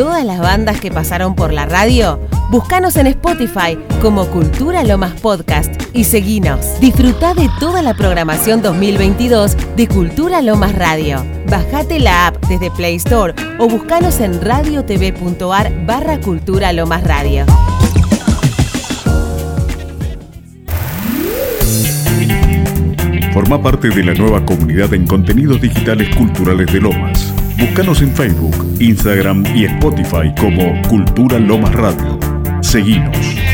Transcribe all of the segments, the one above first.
todas las bandas que pasaron por la radio? Búscanos en Spotify como Cultura Lomas Podcast y seguinos. Disfruta de toda la programación 2022 de Cultura Lomas Radio. Bajate la app desde Play Store o búscanos en radiotv.ar barra Cultura Lomas Radio. Forma parte de la nueva comunidad en contenidos digitales culturales de Lomas. Búscanos en Facebook, Instagram y Spotify como Cultura Lomas Radio. Seguinos.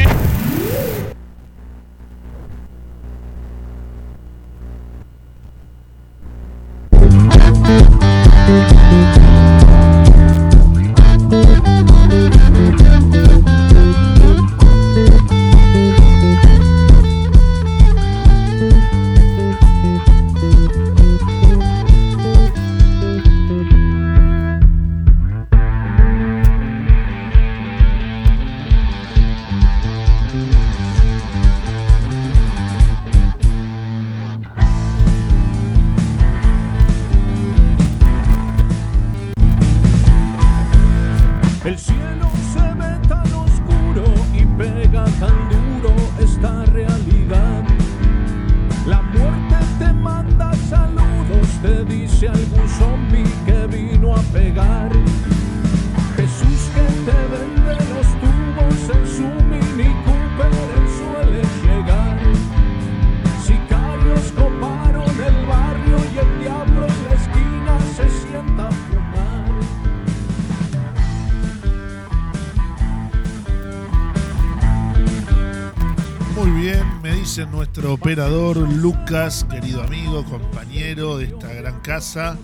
Lucas, querido amigo, compañero de esta gran casa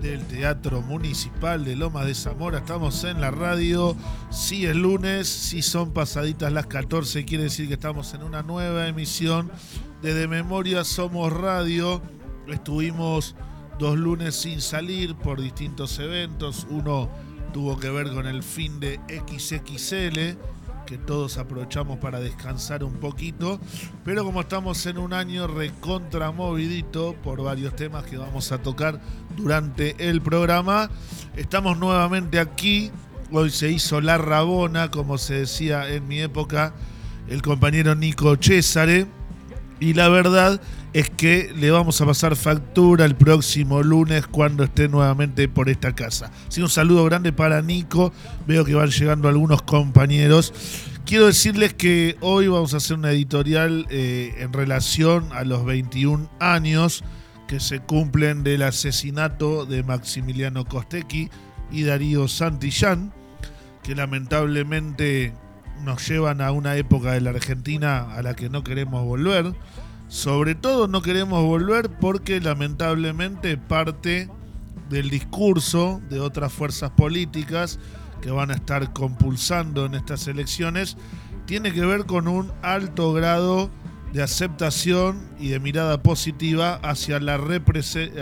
del Teatro Municipal de Lomas de Zamora. Estamos en la radio. Si es lunes, si son pasaditas las 14, quiere decir que estamos en una nueva emisión de De Memoria Somos Radio. Estuvimos dos lunes sin salir por distintos eventos. Uno tuvo que ver con el fin de XXL que todos aprovechamos para descansar un poquito, pero como estamos en un año recontra movidito por varios temas que vamos a tocar durante el programa, estamos nuevamente aquí. Hoy se hizo la Rabona, como se decía en mi época, el compañero Nico Césare. Y la verdad es que le vamos a pasar factura el próximo lunes cuando esté nuevamente por esta casa. Un saludo grande para Nico. Veo que van llegando algunos compañeros. Quiero decirles que hoy vamos a hacer una editorial eh, en relación a los 21 años que se cumplen del asesinato de Maximiliano Costecchi y Darío Santillán, que lamentablemente nos llevan a una época de la Argentina a la que no queremos volver. Sobre todo no queremos volver porque lamentablemente parte del discurso de otras fuerzas políticas que van a estar compulsando en estas elecciones tiene que ver con un alto grado de aceptación y de mirada positiva hacia la,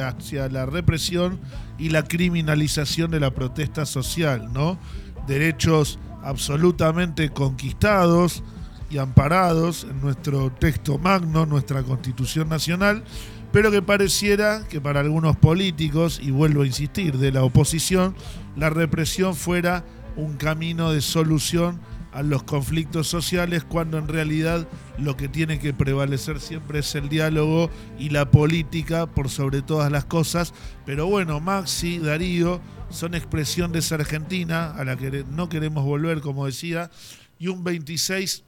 hacia la represión y la criminalización de la protesta social, ¿no? Derechos absolutamente conquistados y amparados en nuestro texto magno, nuestra Constitución Nacional, pero que pareciera que para algunos políticos, y vuelvo a insistir, de la oposición, la represión fuera un camino de solución a los conflictos sociales cuando en realidad lo que tiene que prevalecer siempre es el diálogo y la política por sobre todas las cosas. Pero bueno, Maxi, Darío son expresión de esa Argentina a la que no queremos volver, como decía, y un 26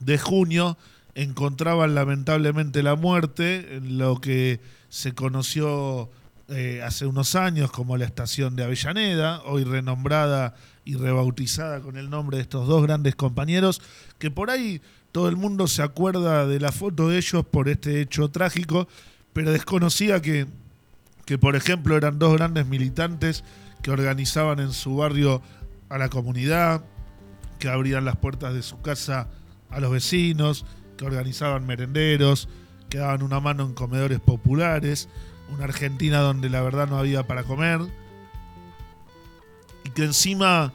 de junio encontraban lamentablemente la muerte en lo que se conoció eh, hace unos años como la estación de Avellaneda, hoy renombrada y rebautizada con el nombre de estos dos grandes compañeros, que por ahí todo el mundo se acuerda de la foto de ellos por este hecho trágico, pero desconocía que, que por ejemplo eran dos grandes militantes que organizaban en su barrio a la comunidad, que abrían las puertas de su casa a los vecinos, que organizaban merenderos, que daban una mano en comedores populares, una Argentina donde la verdad no había para comer, y que encima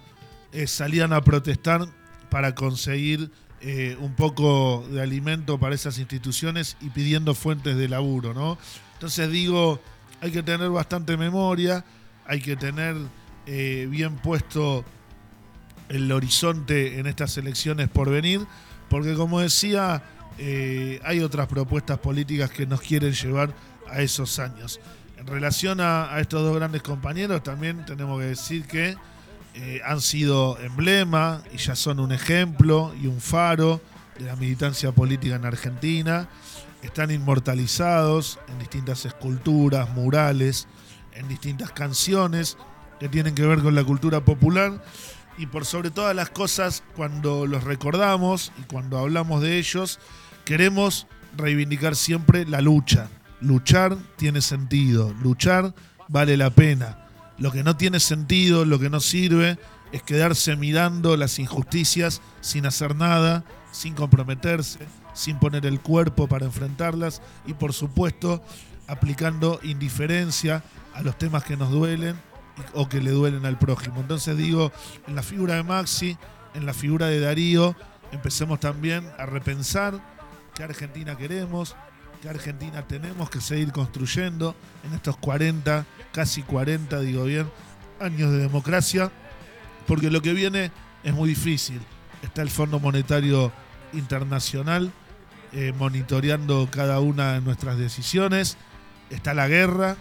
eh, salían a protestar para conseguir eh, un poco de alimento para esas instituciones y pidiendo fuentes de laburo, ¿no? Entonces digo, hay que tener bastante memoria, hay que tener eh, bien puesto el horizonte en estas elecciones por venir, porque como decía, eh, hay otras propuestas políticas que nos quieren llevar a esos años. En relación a, estos dos grandes compañeros, también tenemos que decir que eh, han sido emblema y ya son un ejemplo y un faro de la militancia política en Argentina. Están inmortalizados en distintas esculturas, murales, en distintas canciones que tienen que ver con la cultura popular. Y por sobre todas las cosas, cuando los recordamos y cuando hablamos de ellos, queremos reivindicar siempre la lucha. Luchar tiene sentido, luchar vale la pena. Lo que no tiene sentido, lo que no sirve, es quedarse mirando las injusticias sin hacer nada, sin comprometerse, sin poner el cuerpo para enfrentarlas y por supuesto aplicando indiferencia a los temas que nos duelen o que le duelen al prójimo. Entonces digo, en la figura de Maxi, en la figura de Darío, empecemos también a repensar qué Argentina queremos, qué Argentina tenemos que seguir construyendo en estos 40, casi 40, digo bien, años de democracia, porque lo que viene es muy difícil. Está el Fondo Monetario Internacional eh, monitoreando cada una de nuestras decisiones, está la guerra,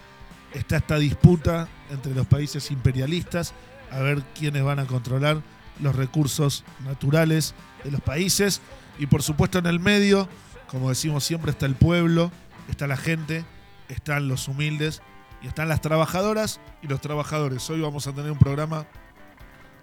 está esta disputa entre los países imperialistas a ver quiénes van a controlar los recursos naturales de los países y por supuesto en el medio, como decimos siempre, está el pueblo, está la gente, están los humildes y están las trabajadoras y los trabajadores. Hoy vamos a tener un programa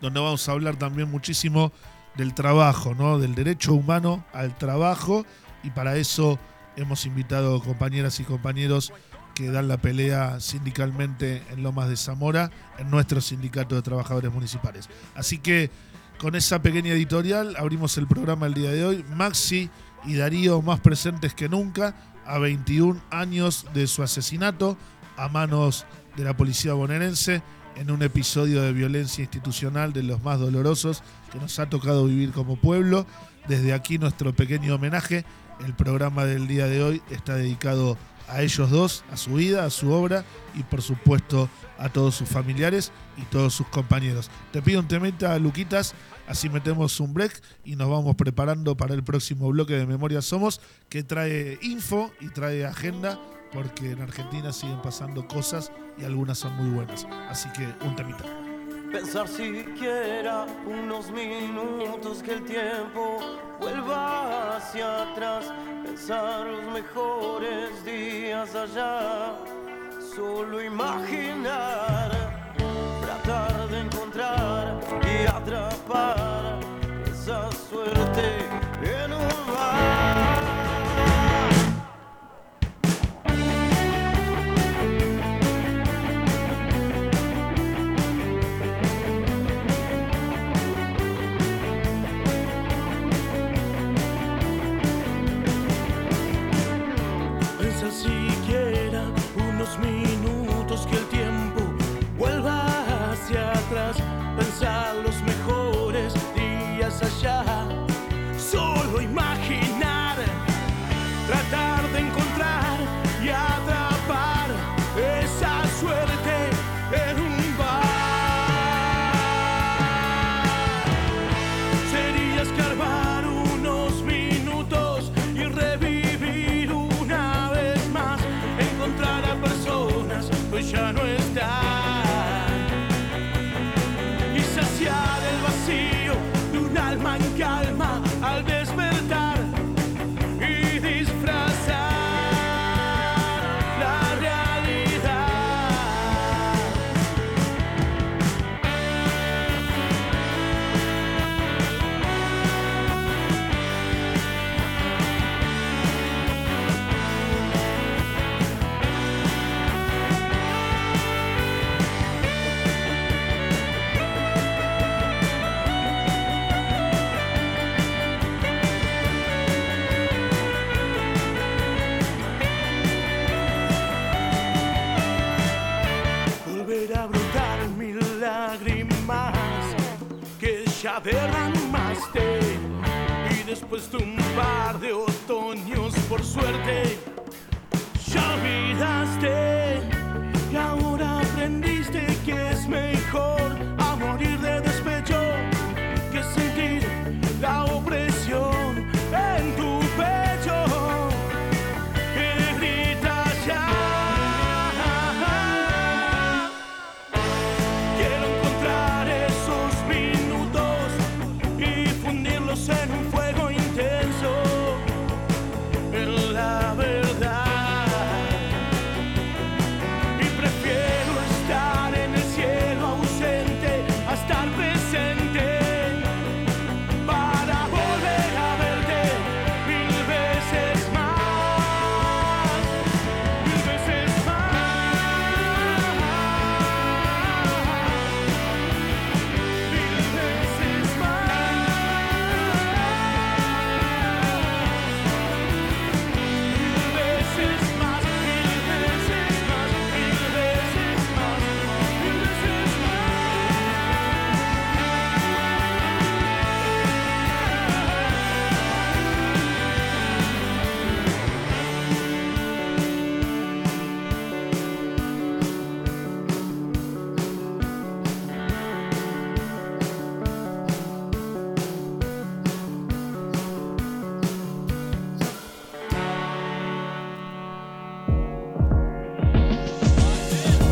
donde vamos a hablar también muchísimo del trabajo, ¿no? del derecho humano al trabajo y para eso hemos invitado compañeras y compañeros que dan la pelea sindicalmente en Lomas de Zamora, en nuestro sindicato de trabajadores municipales. Así que con esa pequeña editorial abrimos el programa el día de hoy. Maxi y Darío más presentes que nunca, a 21 años de su asesinato a manos de la policía bonaerense en un episodio de violencia institucional de los más dolorosos que nos ha tocado vivir como pueblo. Desde aquí nuestro pequeño homenaje. El programa del día de hoy está dedicado a ellos dos, a su vida, a su obra y por supuesto a todos sus familiares y todos sus compañeros. Te pido un temita, Luquitas, así metemos un break y nos vamos preparando para el próximo bloque de Memoria Somos, que trae info y trae agenda, porque en Argentina siguen pasando cosas y algunas son muy buenas. Así que un temita pensar siquiera unos minutos que el tiempo vuelva hacia atrás, pensar los mejores días allá, solo imaginar, tratar de encontrar y atrapar a los un par de otoños por suerte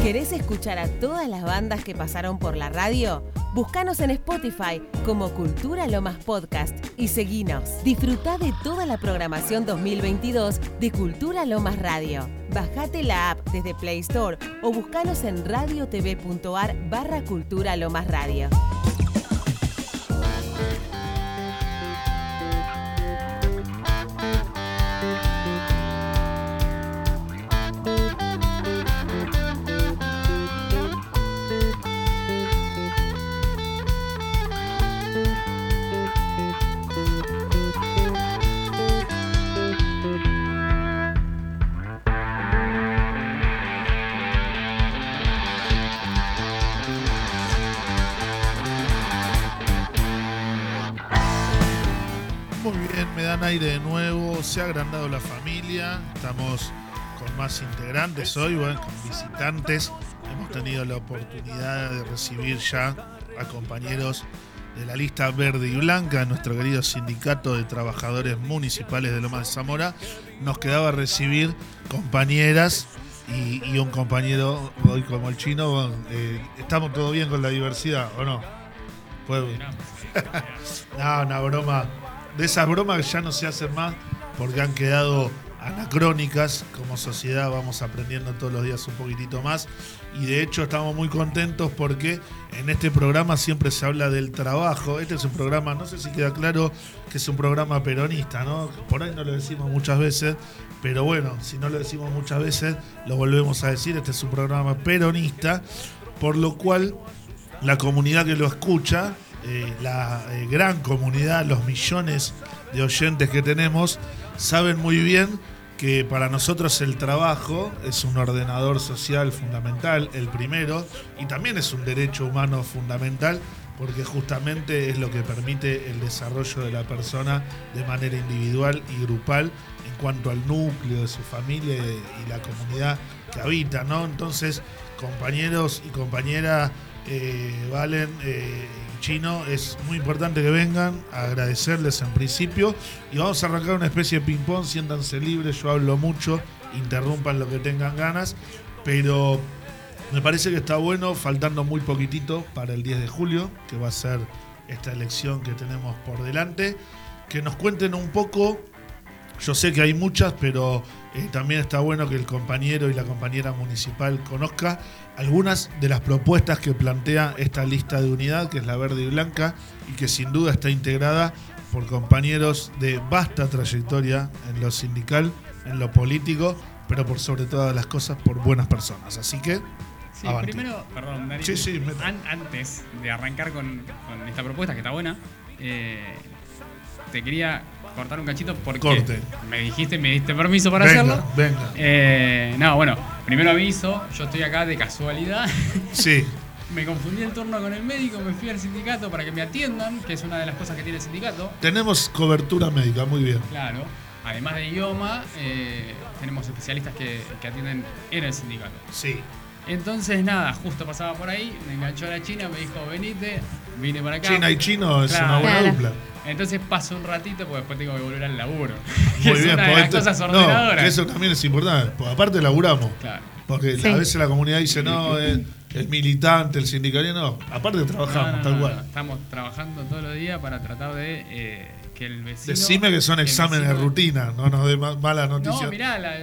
¿Querés escuchar a todas las bandas que pasaron por la radio? Búscanos en Spotify como Cultura Lomas Podcast y seguinos. Disfruta de toda la programación 2022 de Cultura Lomas Radio. Bajate la app desde Play Store o búscanos en radiotv.ar barra Cultura Lomas Radio. Se ha agrandado la familia, estamos con más integrantes hoy, bueno, con visitantes. Hemos tenido la oportunidad de recibir ya a compañeros de la lista verde y blanca, nuestro querido sindicato de trabajadores municipales de Loma de Zamora. Nos quedaba recibir compañeras y, y un compañero hoy como el chino. Bueno, eh, ¿Estamos todo bien con la diversidad o no? Pues- no, una broma. De esas bromas que ya no se hacen más porque han quedado anacrónicas. Como sociedad vamos aprendiendo todos los días un poquitito más. Y de hecho estamos muy contentos porque en este programa siempre se habla del trabajo. Este es un programa, no sé si queda claro que es un programa peronista, ¿no? Por ahí no lo decimos muchas veces. Pero bueno, si no lo decimos muchas veces, lo volvemos a decir. Este es un programa peronista. Por lo cual la comunidad que lo escucha, eh, la eh, gran comunidad, los millones de oyentes que tenemos, saben muy bien que para nosotros el trabajo es un ordenador social fundamental, el primero, y también es un derecho humano fundamental, porque justamente es lo que permite el desarrollo de la persona de manera individual y grupal en cuanto al núcleo de su familia y, la comunidad que habita, ¿no? Entonces, compañeros y compañeras, eh, Valen eh, Chino, es muy importante que vengan, agradecerles en principio. Y vamos a arrancar una especie de ping-pong, siéntanse libres, yo hablo mucho, interrumpan lo que tengan ganas, pero me parece que está bueno, faltando muy poquitito para el 10 de julio, que va a ser esta elección que tenemos por delante, que nos cuenten un poco, yo sé que hay muchas, pero eh, también está bueno que el compañero y la compañera municipal conozca algunas de las propuestas que plantea esta lista de unidad, que es la verde y blanca, y que sin duda está integrada por compañeros de vasta trayectoria en lo sindical, en lo político, pero por sobre todas las cosas por buenas personas. Así que, Sí, Avanti. primero, perdón, Dani, Sí, sí, me- an- antes de arrancar con, con esta propuesta que está buena, eh, te quería cortar un cachito porque Corte. me dijiste, me diste permiso para venga, hacerlo. venga. Eh, no, bueno, primero aviso, yo estoy acá de casualidad. Sí, me confundí el turno con el médico, me fui al sindicato para que me atiendan, que es una de las cosas que tiene el sindicato. tenemos cobertura médica, muy bien. Claro. Además de idioma, eh, tenemos especialistas que, que atienden en el sindicato. Sí. Entonces, nada, justo pasaba por ahí, me enganchó la China, me dijo, venite, vine para acá. China y chino es Claro. una buena Claro. dupla. Entonces paso un ratito porque después tengo que volver al laburo. Muy es bien, una de las esto- cosas ordenadoras. eso también es importante. Porque aparte laburamos. Claro. Porque Sí. a veces la comunidad dice, no, el militante, el sindicalista, no. Aparte trabajamos, No, no, tal cual. no. Estamos trabajando todos los días para tratar de eh, que el vecino. Decime que son exámenes de rutina, no nos dé ma- malas noticias. No, mirá, la-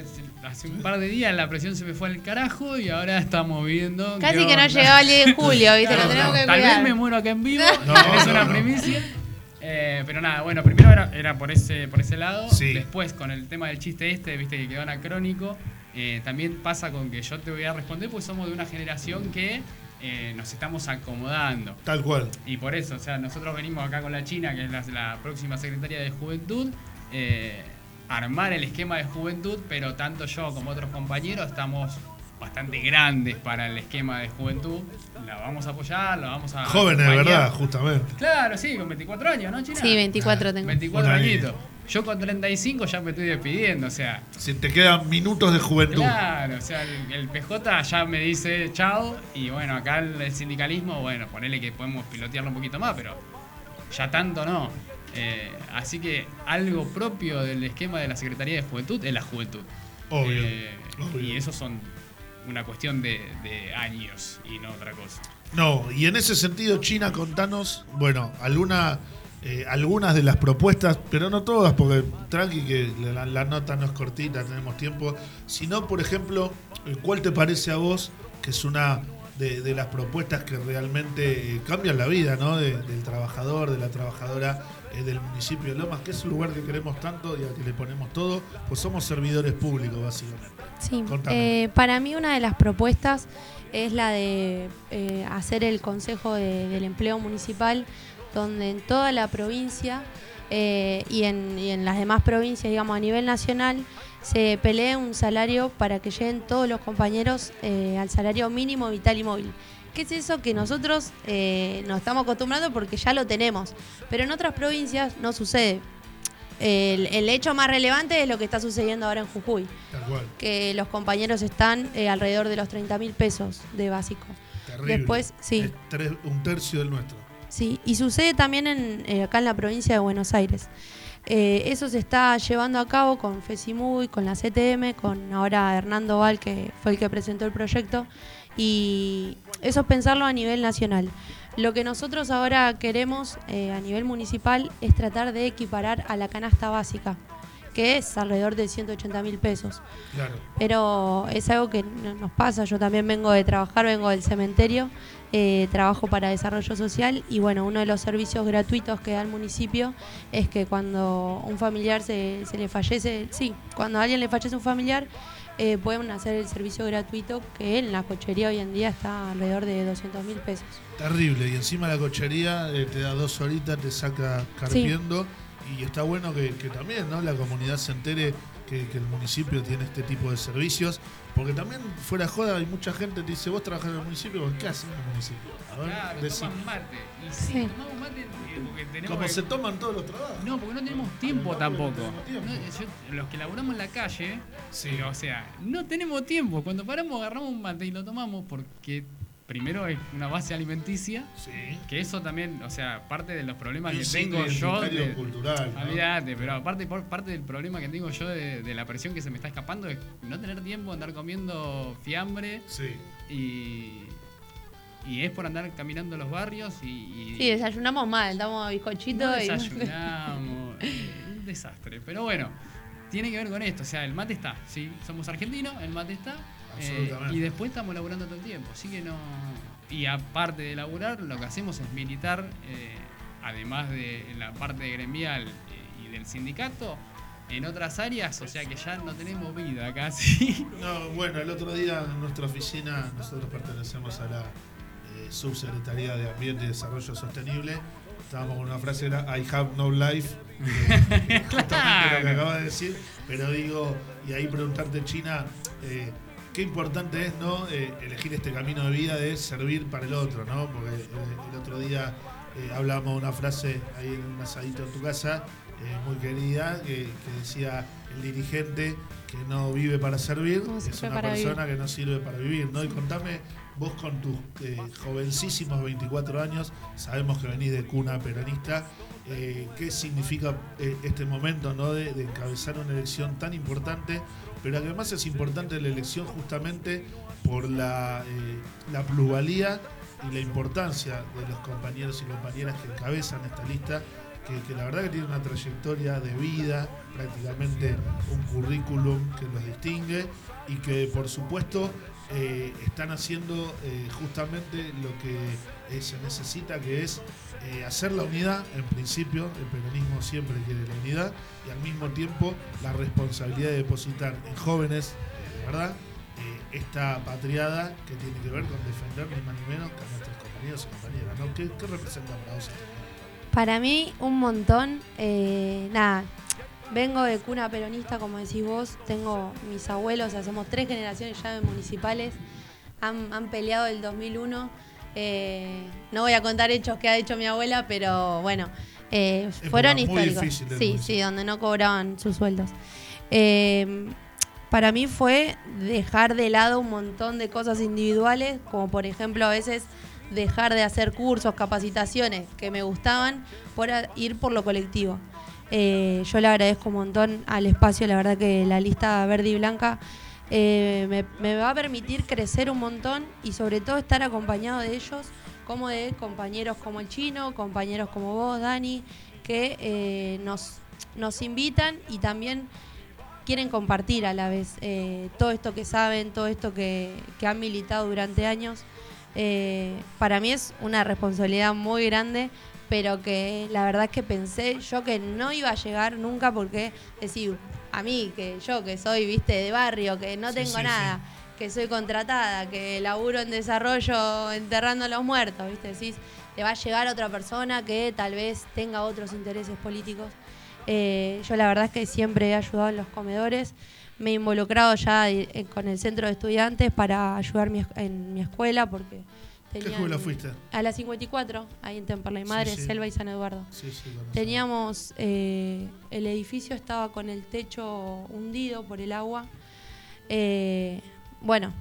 hace un par de días la presión se me fue al carajo y ahora estamos viendo. Casi que no onda. llegaba el 10 de julio, ¿viste? Claro, Lo tenemos no. que Tal vez me muero acá en vivo, No, es no, una no. primicia. Eh, pero nada, bueno, primero era, era por ese por ese lado. Sí. Después, con el tema del chiste este, viste que quedó anacrónico. eh, también pasa con que yo te voy a responder, pues somos de una generación que eh, nos estamos acomodando. Tal cual. Y por eso, o sea, nosotros venimos acá con la China, que es la, la próxima secretaria de Juventud, eh, armar el esquema de juventud, pero tanto yo como otros compañeros estamos bastante grandes para el esquema de juventud. La vamos a apoyar, la vamos a. Jóvenes, de acompañar. verdad, justamente. Claro, sí, con 24 años, ¿no, China? Sí, 24 tengo. 24 Un añitos. Yo con 35 ya me estoy despidiendo, o sea. Si te quedan minutos de juventud. Claro, o sea, el, el PJ ya me dice chao y bueno, acá el, el sindicalismo, bueno, ponele que podemos pilotearlo un poquito más, pero ya tanto no. Eh, así que algo propio del esquema de la Secretaría de Juventud es la juventud. Obvio, Eh, obvio. Y esos son una cuestión de, de años y no otra cosa. No, y en ese sentido, China, contanos, bueno, alguna, eh, algunas de las propuestas, pero no todas, porque tranqui que la, la nota no es cortita, tenemos tiempo, sino, por ejemplo, ¿cuál te parece a vos que es una de, de las propuestas que realmente cambian la vida, ¿no? De- del trabajador, de la trabajadora del municipio de Lomas, que es un lugar que queremos tanto y al que le ponemos todo, pues somos servidores públicos, básicamente. Sí, eh, para mí una de las propuestas es la de eh, hacer el Consejo de- del Empleo Municipal, donde en toda la provincia eh, y, en, y en las demás provincias, digamos a nivel nacional, se pelee un salario para que lleguen todos los compañeros eh, al salario mínimo vital y móvil. ¿Qué es eso que nosotros eh, nos estamos acostumbrando porque ya lo tenemos? Pero en otras provincias no sucede. El, el hecho más relevante es lo que está sucediendo ahora en Jujuy Tal cual. que los compañeros están eh, alrededor de los 30 mil pesos de básico. Terrible. Después, sí. Es tres- un tercio del nuestro. Sí, y sucede también en, eh, acá en la provincia de Buenos Aires. Eh, eso se está llevando a cabo con FESIMUY, con la CTM, con ahora Hernando Val, que fue el que presentó el proyecto, y eso es pensarlo a nivel nacional. Lo que nosotros ahora queremos eh, a nivel municipal es tratar de equiparar a la canasta básica, que es alrededor de 180 mil pesos. Claro. pero es algo que no- nos pasa. Yo también vengo de trabajar, vengo del cementerio, eh, trabajo para desarrollo social y bueno, uno de los servicios gratuitos que da el municipio es que cuando un familiar se, se le fallece, sí, cuando a alguien le fallece un familiar, eh, pueden hacer el servicio gratuito que en la cochería hoy en día está alrededor de 200 mil pesos. Terrible. Y encima la cochería eh, te da dos horitas, te saca carpiendo. Y está bueno que, que también ¿no? la comunidad se entere que, que el municipio tiene este tipo de servicios. Porque también, fuera de joda, hay mucha gente que te dice, vos trabajás en el municipio, ¿qué haces en el municipio? A ver, Claro, toman mate. Y sí, Sí. tomamos mate eh, porque tenemos Como que- se toman todos los trabajos. No, porque no tenemos tiempo No, tampoco. no tenemos tiempo. No, yo- los que laburamos en la calle, Sí. eh, o sea, no tenemos tiempo. Cuando paramos, agarramos un mate y lo tomamos porque primero es una base alimenticia, Sí. que eso también, o sea, parte de los problemas que tengo yo. de- cultural. ¿no? Pero aparte por parte del problema que tengo yo de, de la presión que se me está escapando es no tener tiempo, andar comiendo fiambre Sí. y, y es por andar caminando los barrios y, y- Sí, desayunamos mal, damos bizcochito no y... desayunamos. eh, un desastre. Pero bueno, tiene que ver con esto. O sea, el mate está, ¿sí? Somos argentinos, el mate está. Eh, y después estamos laburando todo el tiempo. Así que no. Y aparte de laburar, lo que hacemos es militar, eh, además de en la parte gremial eh, y del sindicato, en otras áreas. O sea que ya no tenemos vida casi. No, bueno, el otro día en nuestra oficina, nosotros pertenecemos a la eh, Subsecretaría de Ambiente y Desarrollo Sostenible. Estábamos con una frase, era I have no life. eh, Justamente lo que acabas de decir. Pero digo, y ahí preguntarte, China, eh, qué importante es no Eh, elegir este camino de vida de servir para el otro, ¿no? Porque eh, el otro día eh, hablábamos de una frase ahí en un asadito en tu casa, eh, muy querida, que, que decía el dirigente que no vive para servir No es una persona que no sirve para vivir, ¿no? Y contame, vos con tus jovencísimos 24 años, sabemos que venís de cuna peronista, ¿qué significa este momento, ¿no? De, de encabezar una elección tan importante, pero además es importante la elección justamente por la, eh, la plusvalía y la importancia de los compañeros y compañeras que encabezan esta lista, que, la verdad que tiene una trayectoria de vida, prácticamente un currículum que los distingue y que por supuesto eh, están haciendo eh, justamente lo que se necesita, que es eh, hacer la unidad, en principio, el peronismo siempre quiere la unidad, y al mismo tiempo la responsabilidad de depositar en jóvenes, de verdad, eh, esta patriada que tiene que ver con defender ni más ni menos que a nuestros compañeros y compañeras. ¿no? ¿Qué, representa para vos? Para mí, un montón. eh, nada, vengo de cuna peronista, como decís vos. Tengo mis abuelos, somos tres generaciones ya de municipales. Han, han peleado el 2001. Eh, no voy a contar hechos que ha hecho mi abuela, pero bueno, eh, fueron históricos. Sí, sí, donde no cobraban sus sueldos. Eh, para mí fue dejar de lado un montón de cosas individuales, como por ejemplo a veces dejar de hacer cursos, capacitaciones que me gustaban por ir por lo colectivo. Yo le agradezco un montón al espacio, la verdad que la lista verde y blanca eh, me, va a permitir crecer un montón y sobre todo estar acompañado de ellos, como de compañeros como el chino, compañeros como vos, Dani, que eh, nos, nos invitan y también quieren compartir a la vez eh, todo esto que saben, todo esto que, que han militado durante años. Para mí es una responsabilidad muy grande, pero que la verdad es que pensé yo que no iba a llegar nunca porque decir, a mí, que yo que soy, viste, de barrio, que no Sí, tengo sí, nada, que soy contratada, que laburo en desarrollo enterrando a los muertos, viste, decís, le va a llegar otra persona que tal vez tenga otros intereses políticos. Eh, yo la verdad es que siempre he ayudado en los comedores. Me he involucrado ya eh, con el centro de estudiantes para ayudar mi en mi escuela porque ¿Qué tenían- escuela fuiste? A la 54, ahí en Temperley, Madre, sí. Selva y San Eduardo. Sí. Teníamos, eh, el edificio estaba con el techo hundido por el agua. Eh, bueno,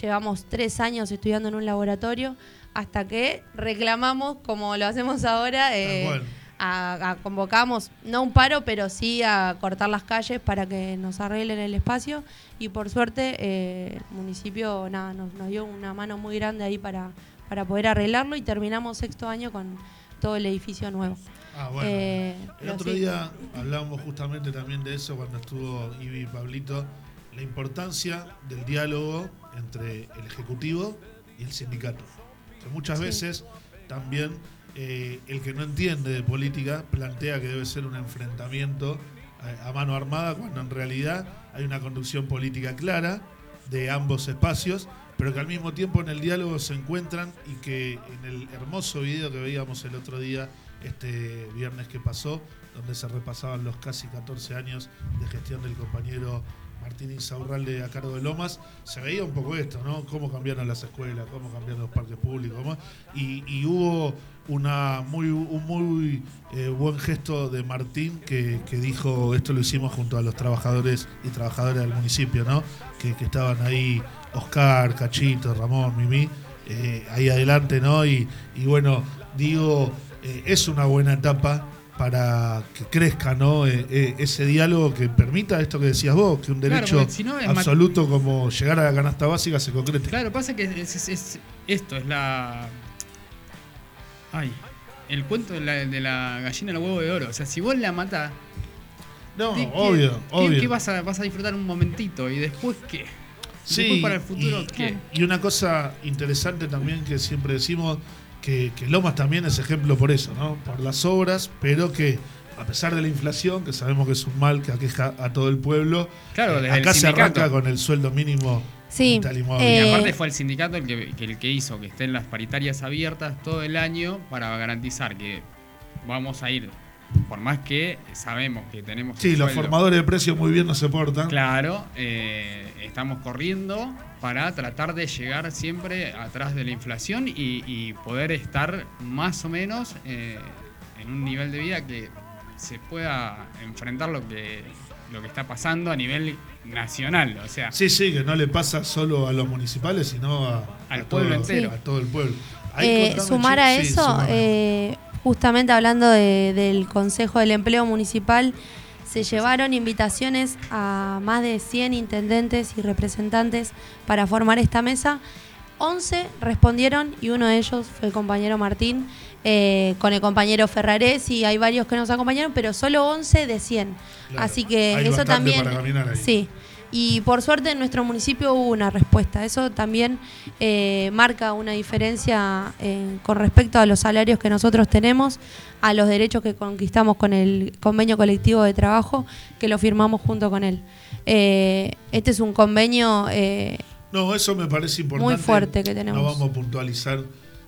llevamos tres años estudiando en un laboratorio hasta que reclamamos, como lo hacemos ahora, eh, a, a- convocamos, no un paro, pero sí a cortar las calles para que nos arreglen el espacio. Y por suerte, eh, el municipio nada, nos, nos dio una mano muy grande ahí para, para poder arreglarlo y terminamos sexto año con todo el edificio nuevo. Ah, bueno. Eh, el otro sí. día hablábamos justamente también de eso cuando estuvo Ibi y Pablito, la importancia del diálogo entre el Ejecutivo y el sindicato. Que muchas Sí. veces también eh, el que no entiende de política plantea que debe ser un enfrentamiento a, a mano armada cuando en realidad hay una conducción política clara de ambos espacios, pero que al mismo tiempo en el diálogo se encuentran y que en el hermoso video que veíamos el otro día, este viernes que pasó, donde se repasaban los casi 14 años de gestión del compañero Martín Insaurralde a cargo de Lomas, se veía un poco esto, ¿no? Cómo cambiaron las escuelas, cómo cambiaron los parques públicos, y, hubo una muy, un muy eh, buen gesto de Martín que, que dijo, esto lo hicimos junto a los trabajadores y trabajadoras del municipio, ¿no? Que estaban ahí, Oscar, Cachito, Ramón, Mimi, eh, ahí adelante, ¿no? Y, y bueno, digo, eh, es una buena etapa para que crezca, ¿no? Eh, eh, ese diálogo que permita esto que decías vos, que un derecho si no absoluto como llegar a la canasta básica se concrete. Claro, pasa que es, es- es- esto es la. Ay, el cuento de la, de la gallina del huevo de oro. O sea, si vos la matás, No, ¿qué- obvio, qué- obvio. ¿qué vas a, vas a disfrutar un momentito? ¿Y después qué? Sí, después para el futuro, y, una cosa interesante también que siempre decimos, que, que Lomas también es ejemplo por eso, ¿no? Por las obras, pero que a pesar de la inflación, que sabemos que es un mal que aqueja a todo el pueblo, Claro, eh, acá se sindicato. arranca con el sueldo mínimo Sí, vital y Eh, aparte fue el sindicato el que, que el que hizo que estén las paritarias abiertas todo el año para garantizar que vamos a ir, por más que sabemos que tenemos Sí, los formadores de precios muy bien no se portan. Claro, eh, estamos corriendo para tratar de llegar siempre atrás de la inflación y, y poder estar más o menos eh, en un nivel de vida que se pueda enfrentar lo que, lo que está pasando a nivel nacional. O sea, Sí, sí, que no le pasa solo a los municipales, sino a, Al a pueblo todo, entero. a todo el pueblo. Eh, sumar a eso, justamente hablando de- del Consejo del Empleo Municipal, se llevaron invitaciones a más de 100 intendentes y representantes para formar esta mesa. 11 respondieron y uno de ellos fue el compañero Martín, eh, con el compañero Ferrares y hay varios que nos acompañaron, pero solo 11 de 100. Claro, Así que eso también... para ahí. Sí. Y por suerte en nuestro municipio hubo una respuesta. Eso también eh, marca una diferencia eh, con respecto a los salarios que nosotros tenemos, a los derechos que conquistamos con el convenio colectivo de trabajo, que lo firmamos junto con él. Eh, este es un convenio eh, No, eso me parece importante. Muy fuerte que tenemos. No vamos a puntualizar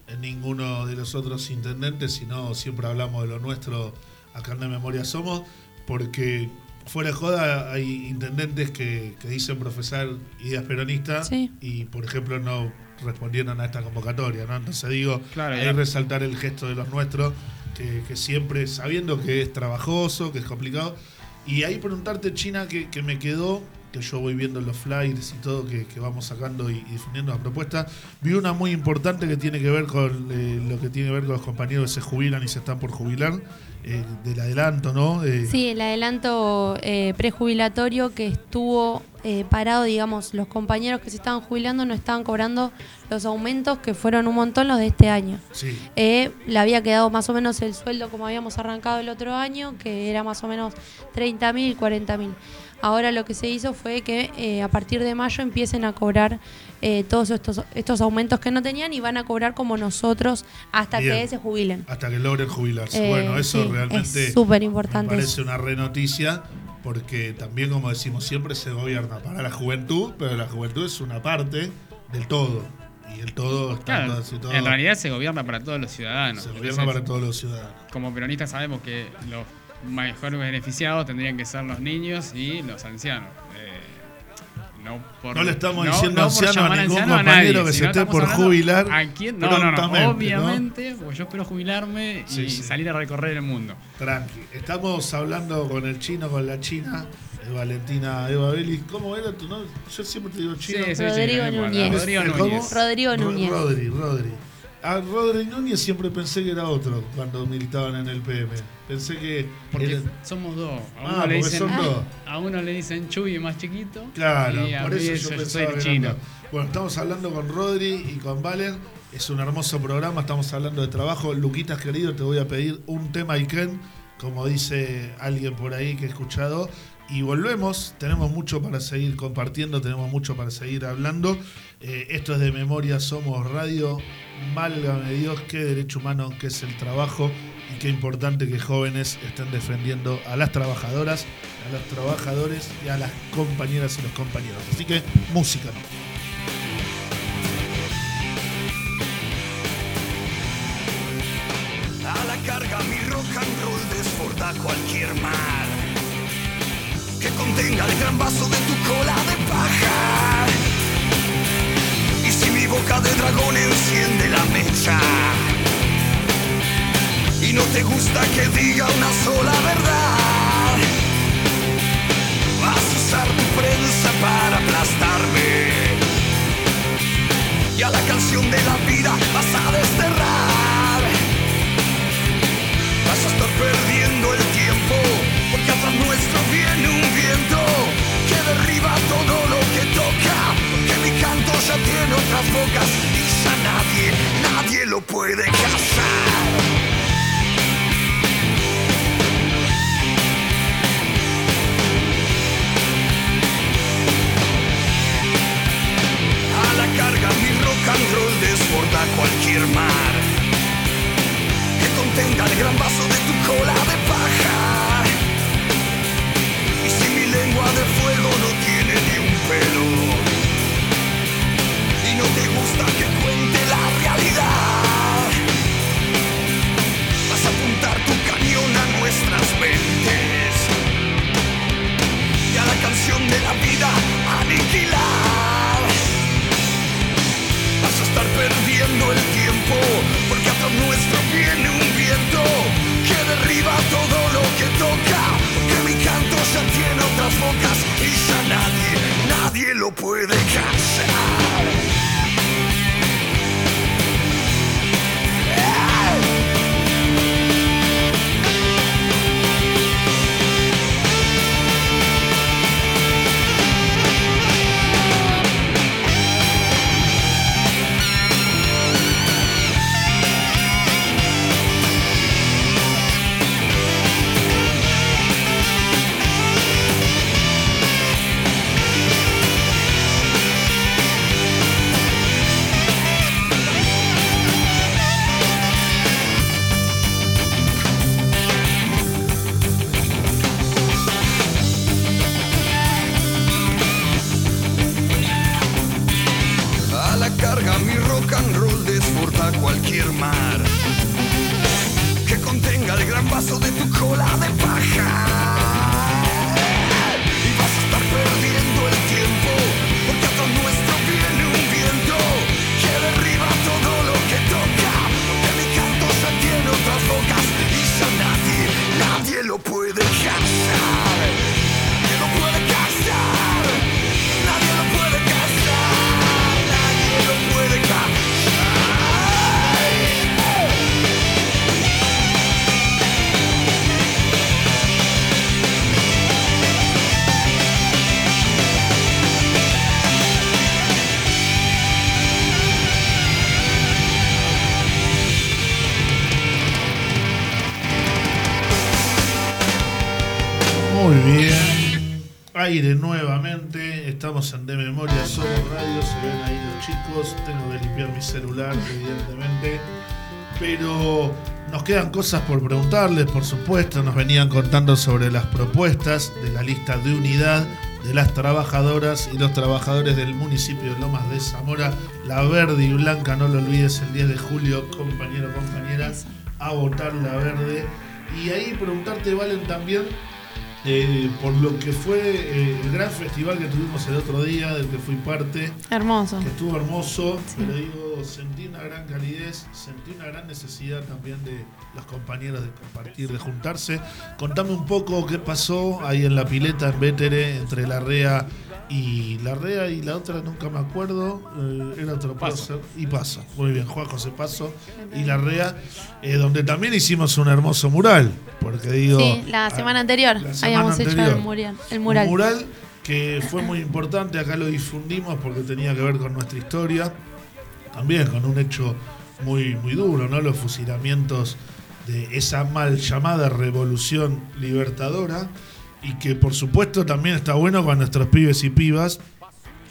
en ninguno de los otros intendentes, sino siempre hablamos de lo nuestro acá en De Memoria Somos, porque fuera de joda hay intendentes que, que dicen profesar ideas peronistas Sí. y, por ejemplo, no respondieron a esta convocatoria. ¿no? Entonces digo, Claro, hay ya. resaltar el gesto de los nuestros, que, que siempre, sabiendo que es trabajoso, que es complicado, y ahí preguntarte, China, que, que me quedó, que yo voy viendo los flyers y todo que, que vamos sacando y, y difundiendo la propuesta, vi una muy importante que tiene que ver con eh, lo que tiene que ver con los compañeros que se jubilan y se están por jubilar, eh, del adelanto, ¿no? Eh, Sí, el adelanto prejubilatorio que estuvo parado, digamos, los compañeros que se estaban jubilando no estaban cobrando los aumentos que fueron un montón los de este año. Sí. Le había quedado más o menos el sueldo como habíamos arrancado el otro año, que era más o menos 30 mil, 40 mil. Ahora lo que se hizo fue que eh, a partir de mayo empiecen a cobrar eh, todos estos, estos aumentos que no tenían y van a cobrar como nosotros hasta Bien. que se jubilen. Hasta que logren jubilarse. Eh, bueno, eso sí, realmente es súper me importante parece eso. una re noticia porque también, como decimos siempre, se gobierna para la juventud, pero la juventud es una parte del todo. Y el todo está Claro, todo así, todo. en realidad se gobierna para todos los ciudadanos. se Entonces, gobierna para todos los ciudadanos. Como peronistas sabemos que los mejor beneficiados tendrían que ser los niños y los ancianos. Eh, no, por- No le estamos no- diciendo no anciano a ningún anciano compañero que se esté por jubilar ¿A quién? No, no, obviamente, porque yo espero jubilarme y Sí, salir a recorrer el mundo. Tranqui. Estamos hablando con el chino, con la china, Valentina Eva Vélez. ¿Cómo era tu nombre? Yo siempre te digo chino. Sí, Rodrigo. Núñez. Rodrigo ¿Cómo? Núñez. Rodrigo Ro- Núñez. Rodri, Rodri. A Rodri Núñez siempre pensé que era otro cuando militaban en el PM. Pensé que. Porque era- somos dos. A Ah, uno, le porque dicen, son dos. a uno le dicen Chuy más chiquito. Claro, y a por eso yo, soy pensaba el que chino. Bueno, estamos hablando con Rodri y con Valen. Es un hermoso programa, estamos hablando de trabajo. Luquitas, querido, te voy a pedir un tema Iken, como dice alguien por ahí que he escuchado. Y volvemos, tenemos mucho para seguir compartiendo, tenemos mucho para seguir hablando. Eh, esto es de Memoria Somos Radio. Málgame Dios, qué derecho humano que es el trabajo y qué importante que jóvenes estén defendiendo a las trabajadoras, a los trabajadores y a las compañeras y los compañeros. Así que, música. A la carga mi rock and roll desborda cualquier mar que contenga el gran vaso de tu cola de paja. Y si mi boca de dragón enciende la mecha y no te gusta que diga una sola verdad, vas a usar tu prensa para aplastarme y a la canción de la vida vas a desterrar. Vas a estar perdiendo el nuestro viene un viento que derriba todo lo que toca, porque mi canto ya tiene otras bocas y ya nadie, nadie lo puede cazar. A la carga mi rock and roll desborda cualquier mar que contenga el gran vaso de tu cola de paja. Lengua de fuego no tiene ni un pelo, y no te gusta que cuente la realidad, vas a apuntar tu cañón a nuestras mentes. Y a la canción de la vida quedan cosas por preguntarles, por supuesto. Nos venían contando sobre las propuestas de la lista de unidad de las trabajadoras y los trabajadores del municipio de Lomas de Zamora. La verde y blanca, no lo olvides, el 10 de julio, compañero, compañera, a votar la verde. Y ahí preguntarte, Valen, también eh, por lo que fue eh, el gran festival que tuvimos el otro día, del que fui parte, Hermoso. que estuvo hermoso, pero digo, sentí una gran calidez, sentí una gran necesidad también de los compañeros de compartir, de juntarse. Contame un poco qué pasó ahí en la pileta en Vétere, entre la REA y la REA y la otra, nunca me acuerdo, eh, era otro Paso. Y Paso, muy bien, Juan José Paso y la REA, eh, donde también hicimos un hermoso mural, porque digo... Sí, la ah, semana anterior la semana habíamos hecho el mural. El mural. Un mural que fue muy importante, acá lo difundimos porque tenía que ver con nuestra historia, también con un hecho muy, muy duro, ¿no? Los fusilamientos de esa mal llamada revolución libertadora y que por supuesto también está bueno con nuestros pibes y pibas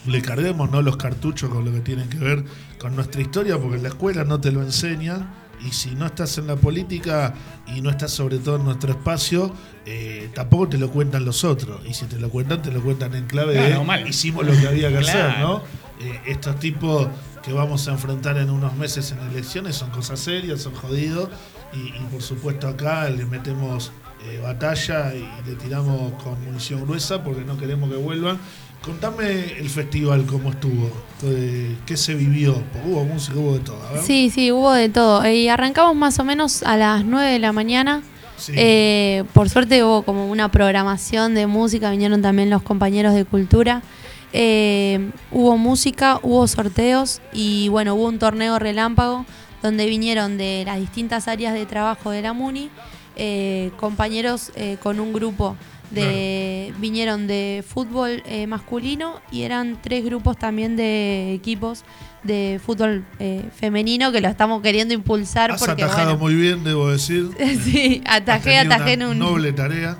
le carguemos ¿no? los cartuchos con lo que tienen que ver con nuestra historia, porque en la escuela no te lo enseñan. Y si no estás en la política y no estás sobre todo en nuestro espacio, eh, tampoco te lo cuentan los otros. Y si te lo cuentan, te lo cuentan en clave Claro, de mal. hicimos lo que había que hacer, Claro. ¿no? Eh, estos tipos que vamos a enfrentar en unos meses en elecciones son cosas serias, son jodidos. Y, y por supuesto acá le metemos eh, batalla y le tiramos con munición gruesa porque no queremos que vuelvan. Contame el festival, cómo estuvo, Eh, qué se vivió, hubo música, hubo de todo. a ver. Sí, sí, hubo de todo. Y arrancamos más o menos a las 9 de la mañana. Sí. Eh, por suerte hubo como una programación de música, vinieron también los compañeros de cultura. Eh, hubo música, hubo sorteos y bueno, hubo un torneo relámpago donde vinieron de las distintas áreas de trabajo de la MUNI, eh, compañeros eh, con un grupo de vinieron de fútbol eh, masculino y eran tres grupos también de equipos de fútbol femenino que lo estamos queriendo impulsar Has porque atajado bueno, muy bien, debo decir. sí, atajé, atajé en un noble tarea.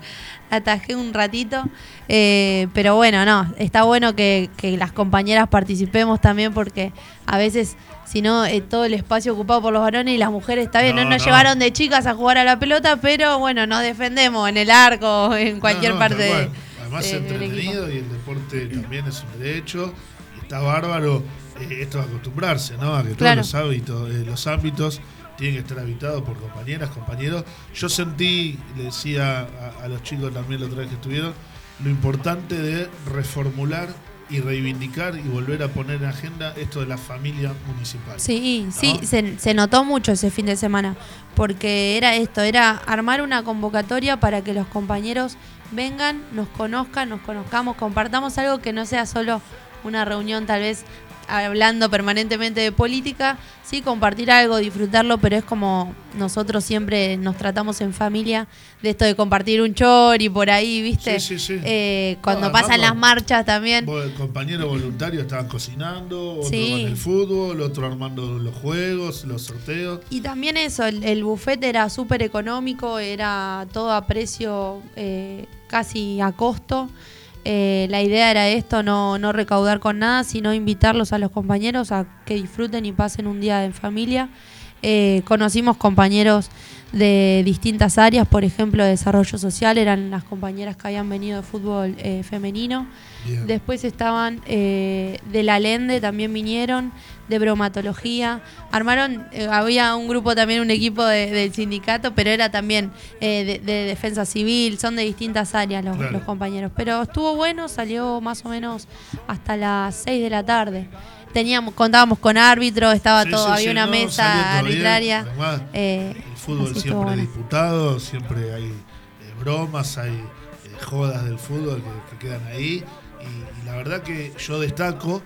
atajé un ratito. eh, pero bueno, no, está bueno que, que las compañeras participemos también porque a veces, si no, eh, todo el espacio ocupado por los varones y las mujeres está bien. No, No, nos no. llevaron de chicas a jugar a la pelota, pero bueno, nos defendemos en el arco, en cualquier No, parte cual. Además de- es entretenido y el deporte también es un derecho. Y está bárbaro eh, esto de acostumbrarse, ¿no? A que todos los hábitos, eh, los ámbitos tienen que estar habitados por compañeras, compañeros. Yo sentí, le decía a, a los chicos también la otra vez que estuvieron, lo importante de reformular y reivindicar y volver a poner en agenda esto de la familia municipal. Sí, sí, se, se notó mucho ese fin de semana, porque era esto, era armar una convocatoria para que los compañeros vengan, nos conozcan, nos conozcamos, compartamos algo que no sea solo una reunión tal vez hablando permanentemente de política, sí, compartir algo, disfrutarlo, pero es como nosotros siempre nos tratamos en familia de esto de compartir un chor y por ahí, ¿viste? Sí, sí, sí. Eh, cuando pasan las marchas también. Compañeros voluntarios estaban cocinando, otro Sí. con el fútbol, otro armando los juegos, los sorteos. Y también eso, el, el buffet era súper económico, era todo a precio eh, casi a costo. Eh, la idea era esto, no, no recaudar con nada, sino invitarlos a los compañeros a que disfruten y pasen un día en familia. Eh, conocimos compañeros de distintas áreas, por ejemplo, de desarrollo social, eran las compañeras que habían venido de fútbol eh, femenino. Después estaban eh, de la Lende, también vinieron, de bromatología. Armaron, eh, había un grupo también, un equipo de- del sindicato, pero era también eh, de, de defensa civil, son de distintas áreas los, Claro. los compañeros. Pero estuvo bueno, salió más o menos hasta las 6 de la tarde. Teníamos, contábamos con árbitro, estaba Sí, todo, sí, había sí, una no, mesa arbitraria. Además, Eh, el fútbol siempre bueno. disputado, siempre hay bromas, hay jodas del fútbol que, que quedan ahí. Y, y la verdad que yo destaco,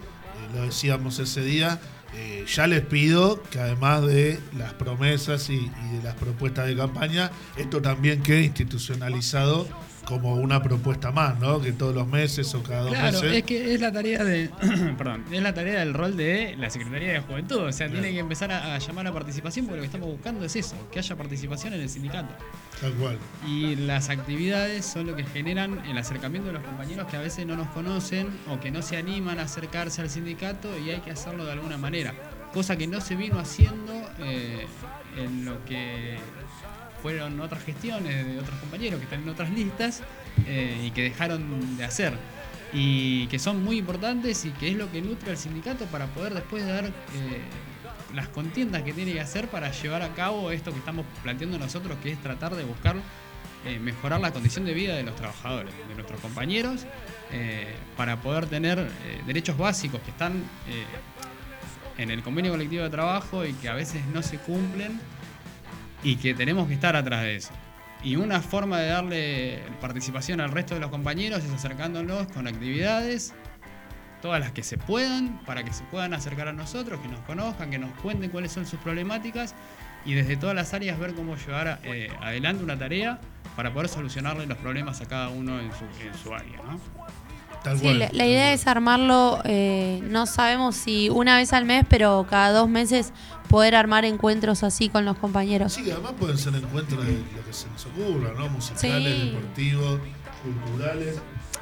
lo decíamos ese día, eh, ya les pido que además de las promesas y, y de las propuestas de campaña, esto también quede institucionalizado como una propuesta más, ¿no? Que todos los meses o cada dos Claro, meses. es que es la tarea de. perdón, es la tarea del rol de la Secretaría de Juventud. O sea, tiene que empezar a, a llamar a participación porque lo que estamos buscando es eso, que haya participación en el sindicato. Tal cual. Y las actividades son lo que generan el acercamiento de los compañeros que a veces no nos conocen o que no se animan a acercarse al sindicato y hay que hacerlo de alguna manera. Cosa que no se vino haciendo eh, en lo que fueron otras gestiones de otros compañeros que están en otras listas eh, y que dejaron de hacer. Y que son muy importantes y que es lo que nutre al sindicato para poder después dar eh, las contiendas que tiene que hacer para llevar a cabo esto que estamos planteando nosotros, que es tratar de buscar eh, mejorar la condición de vida de los trabajadores, de nuestros compañeros, para poder tener derechos básicos que están en el convenio colectivo de trabajo y que a veces no se cumplen y que tenemos que estar atrás de eso. Y una forma de darle participación al resto de los compañeros es acercándonos con actividades, todas las que se puedan, para que se puedan acercar a nosotros, que nos conozcan, que nos cuenten cuáles son sus problemáticas y desde todas las áreas ver cómo llevar eh, adelante una tarea para poder solucionarle los problemas a cada uno en su, en su área. Tal Sí, cual. la, la idea es armarlo, eh, no sabemos si una vez al mes, pero cada dos meses poder armar encuentros así con los compañeros. Sí, además pueden ser encuentros de lo que se nos ocurra, ¿no? Musicales, Sí. deportivos, culturales.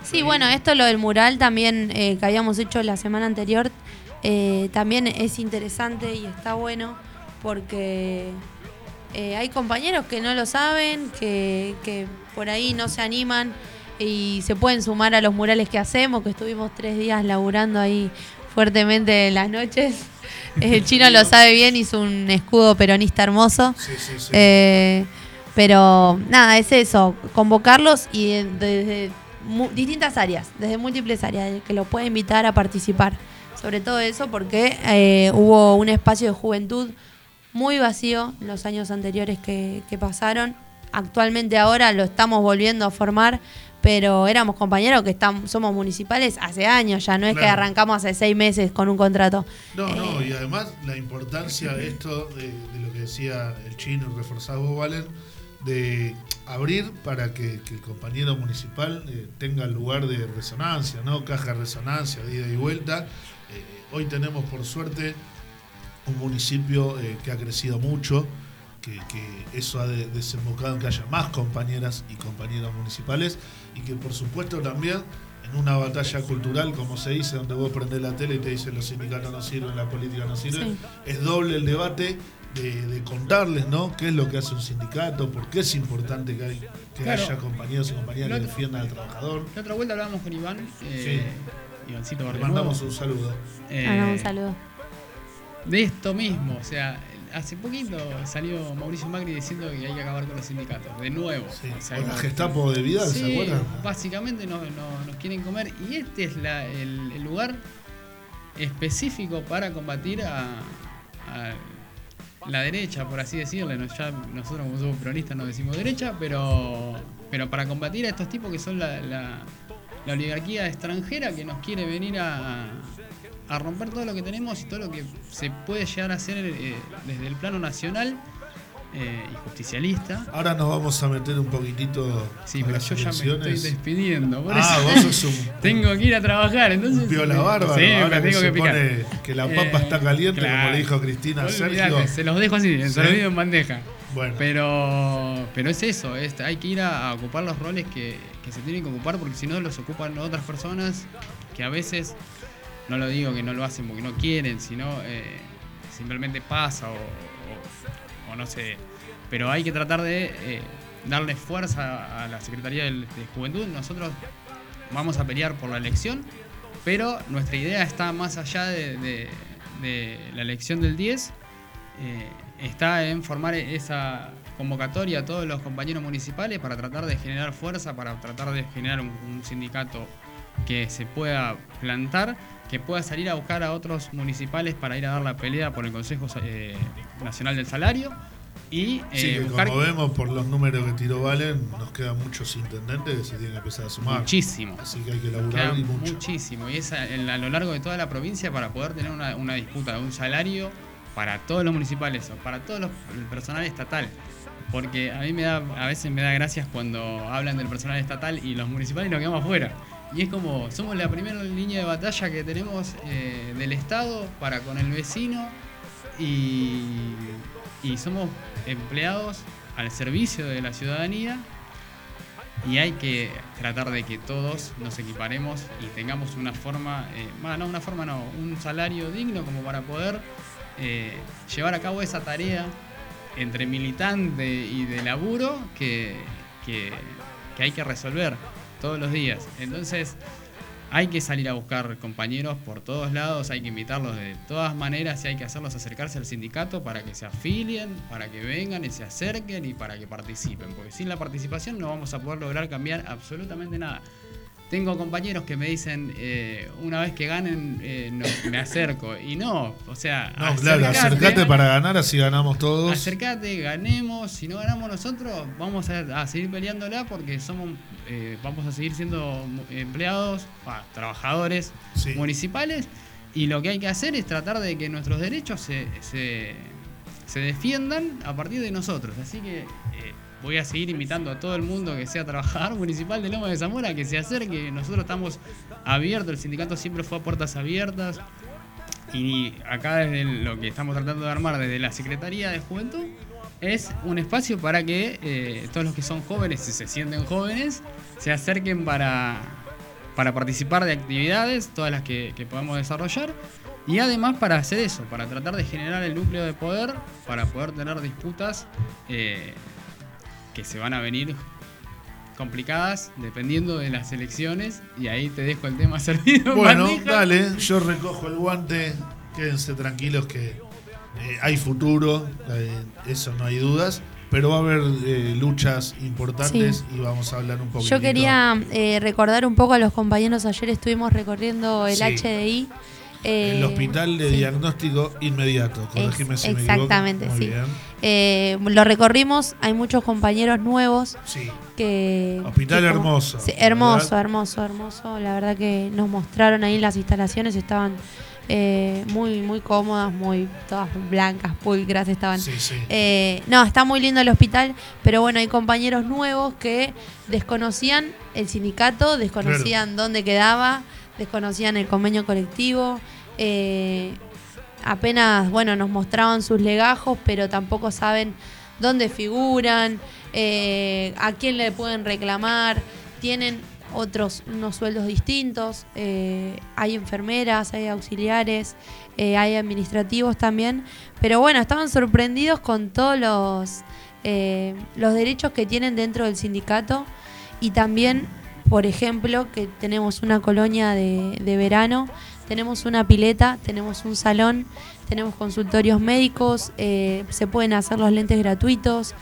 Sí, bueno, esto lo del mural también eh, que habíamos hecho la semana anterior, eh, también es interesante y está bueno porque eh, hay compañeros que no lo saben, que, que por ahí no se animan y se pueden sumar a los murales que hacemos, que estuvimos tres días laburando ahí fuertemente en las noches. El chino lo sabe bien, hizo un escudo peronista hermoso. Sí, sí, sí. Eh, pero nada, es eso, convocarlos y de- desde distintas áreas, desde múltiples áreas, que lo pueda invitar a participar. Sobre todo eso porque eh, hubo un espacio de juventud muy vacío en los años anteriores que, que pasaron. Actualmente ahora lo estamos volviendo a formar, pero éramos compañeros que estamos, somos municipales hace años ya, no es que arrancamos hace seis meses con un contrato. No, no, Eh, y además la importancia de esto, de, de lo que decía el chino reforzado vos, Valen, de abrir para que, que el compañero municipal eh, tenga lugar de resonancia, ¿no? Caja de resonancia, de ida y vuelta. Eh, hoy tenemos, por suerte, un municipio eh, que ha crecido mucho, que, que eso ha de- desembocado en que haya más compañeras y compañeros municipales y que por supuesto también en una batalla cultural, como se dice, donde vos prendés la tele y te dicen los sindicatos no sirven, la política no sirve, Sí. es doble el debate de, de contarles, ¿no? ¿Qué es lo que hace un sindicato? ¿Por qué es importante que, hay- que Claro. haya compañeros y compañeras que defiendan al trabajador? La otra vuelta hablábamos con Iván, eh, Ivancito Le mandamos un saludo. eh, mandamos un saludo. de esto mismo. O sea, hace poquito salió Mauricio Macri diciendo que hay que acabar con los sindicatos, de nuevo. Sí. O sea, O la Gestapo de Vidal, ¿se Sí, acuerdan? básicamente no- no- nos quieren comer y este es la- el, el lugar específico para combatir a, a la derecha, por así decirle. Ya nosotros como somos peronistas no decimos derecha, pero, pero para combatir a estos tipos que son la, la- la oligarquía extranjera que nos quiere venir a, a romper todo lo que tenemos y todo lo que se puede llegar a hacer eh, desde el plano nacional eh, y justicialista. Ahora nos vamos a meter un poquitito Sí, pero yo ya me estoy despidiendo. Por Ah, eso vos sos un, tengo que ir a trabajar, entonces. piola bárbaro. Sí, ahora me que tengo se que picar. pone que la papa Eh, está caliente, como le dijo Cristina Sergio. Se los dejo así, Sí. servido en bandeja. Bueno, Pero, pero es eso, es- hay que ir a, a ocupar los roles que, que se tienen que ocupar porque si no los ocupan otras personas que a veces, no lo digo que no lo hacen porque no quieren, sino eh, simplemente pasa o, no sé. Pero hay que tratar de eh, darle fuerza a la Secretaría de Juventud. Nosotros vamos a pelear por la elección, pero nuestra idea está más allá de la elección del 10 eh, está en formar esa convocatoria a todos los compañeros municipales para tratar de generar fuerza, para tratar de generar un, un sindicato que se pueda plantar, que pueda salir a buscar a otros municipales para ir a dar la pelea por el Consejo eh, Nacional del Salario y eh, sí, que buscar como vemos por los números que tiró Valen, nos quedan muchos intendentes que se tienen que empezar a sumar. muchísimo. Así que hay que laburar y mucho. muchísimo. Y es a, lo largo de toda la provincia para poder tener una, una disputa de un salario para todos los municipales o para todos los el personal estatal. Porque a mí me da, a veces me da gracias cuando hablan del personal estatal y los municipales nos quedamos afuera. Y es como, somos la primera línea de batalla que tenemos eh, del Estado para con el vecino y, y somos empleados al servicio de la ciudadanía y hay que tratar de que todos nos equiparemos y tengamos una forma, eh, bah, no una forma, no, un salario digno como para poder eh, llevar a cabo esa tarea entre militante y de laburo que- que hay que resolver todos los días. Entonces hay que salir a buscar compañeros por todos lados, hay que invitarlos de todas maneras y hay que hacerlos acercarse al sindicato para que se afilien, para que vengan y se acerquen y para que participen, porque sin la participación no vamos a poder lograr cambiar absolutamente nada. Tengo compañeros que me dicen, eh, una vez que ganen, eh, no, me acerco. Y no, o sea, No, claro, acercate para ganar, así ganamos todos. Acercate, ganemos. Si no ganamos nosotros, vamos a, a seguir peleándola porque somos, eh, vamos a seguir siendo empleados, ah, trabajadores Sí. municipales. Y lo que hay que hacer es tratar de que nuestros derechos se, se, se defiendan a partir de nosotros. Así que eh, voy a seguir invitando a todo el mundo que sea trabajador municipal de Loma de Zamora que se acerque. Nosotros estamos abiertos, el sindicato siempre fue a puertas abiertas. Y acá desde lo que estamos tratando de armar desde la Secretaría de Juventud es un espacio para que eh, todos los que son jóvenes, si se sienten jóvenes, se acerquen para, para participar de actividades, todas las que, podamos desarrollar. Y además para hacer eso, para tratar de generar el núcleo de poder, para poder tener disputas eh, que se van a venir complicadas dependiendo de las elecciones. Y ahí te dejo el tema servido. Bueno, Bandija. dale, yo recojo el guante. Quédense tranquilos que eh, hay futuro, eh, eso no hay dudas. Pero va a haber eh, luchas importantes y vamos a hablar un poquito. Yo quería eh, recordar un poco a los compañeros, ayer estuvimos recorriendo el Sí. HDI. Eh, El hospital de sí. diagnóstico inmediato. Corregime si me equivoco. Exactamente, sí. Eh, lo recorrimos, hay muchos compañeros nuevos Sí. que... Hospital que como- hermoso, Sí, hermoso, ¿verdad? hermoso, hermoso. La verdad que nos mostraron ahí las instalaciones, estaban eh, muy, muy cómodas, muy todas blancas, pulcras estaban. Sí, sí. Eh, no, está muy lindo el hospital, pero bueno, hay compañeros nuevos que desconocían el sindicato, desconocían dónde quedaba, desconocían el convenio colectivo. eh, apenas, bueno, nos mostraban sus legajos, pero tampoco saben dónde figuran, eh, a quién le pueden reclamar. Tienen otros unos sueldos distintos. eh, hay enfermeras, hay auxiliares, hay administrativos también. Pero bueno, estaban sorprendidos con todos los, los derechos que tienen dentro del sindicato y también, por ejemplo, que tenemos una colonia de, de verano, tenemos una pileta, tenemos un salón, tenemos consultorios médicos, eh, se pueden hacer los lentes gratuitos.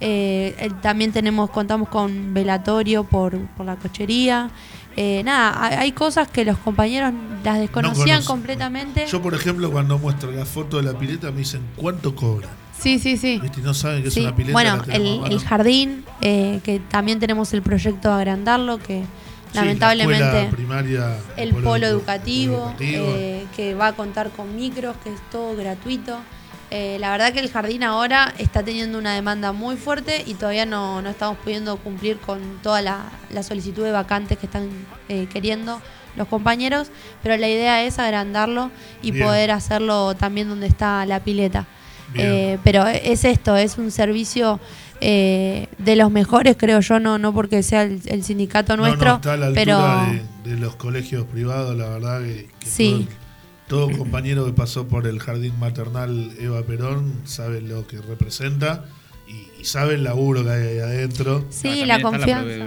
eh, también tenemos contamos con velatorio por, por la cochería. Eh, nada, hay, cosas que los compañeros las desconocían completamente. Yo, por ejemplo, cuando muestro la foto de la pileta, me dicen cuánto cobran. Sí, sí, sí. No saben que es una pileta. Bueno, el, jardín, eh, que también tenemos el proyecto de agrandarlo, que Sí, la lamentablemente primaria, el polo, edu- educativo, educativo. eh, que va a contar con micros, que es todo gratuito. Eh, la verdad que el jardín ahora está teniendo una demanda muy fuerte y todavía no, no estamos pudiendo cumplir con toda la, la solicitud de vacantes que están eh, queriendo los compañeros, pero la idea es agrandarlo y Bien. poder hacerlo también donde está la pileta. Eh, pero es esto, es un servicio eh, de los mejores, creo yo, no, no porque sea el, el sindicato No, no, nuestro, está a la altura pero de, de los colegios privados, la verdad que, que Sí. todo, todo compañero que pasó por el jardín maternal Eva Perón sabe lo que representa y, y sabe el laburo que hay ahí adentro. sí, También la confianza.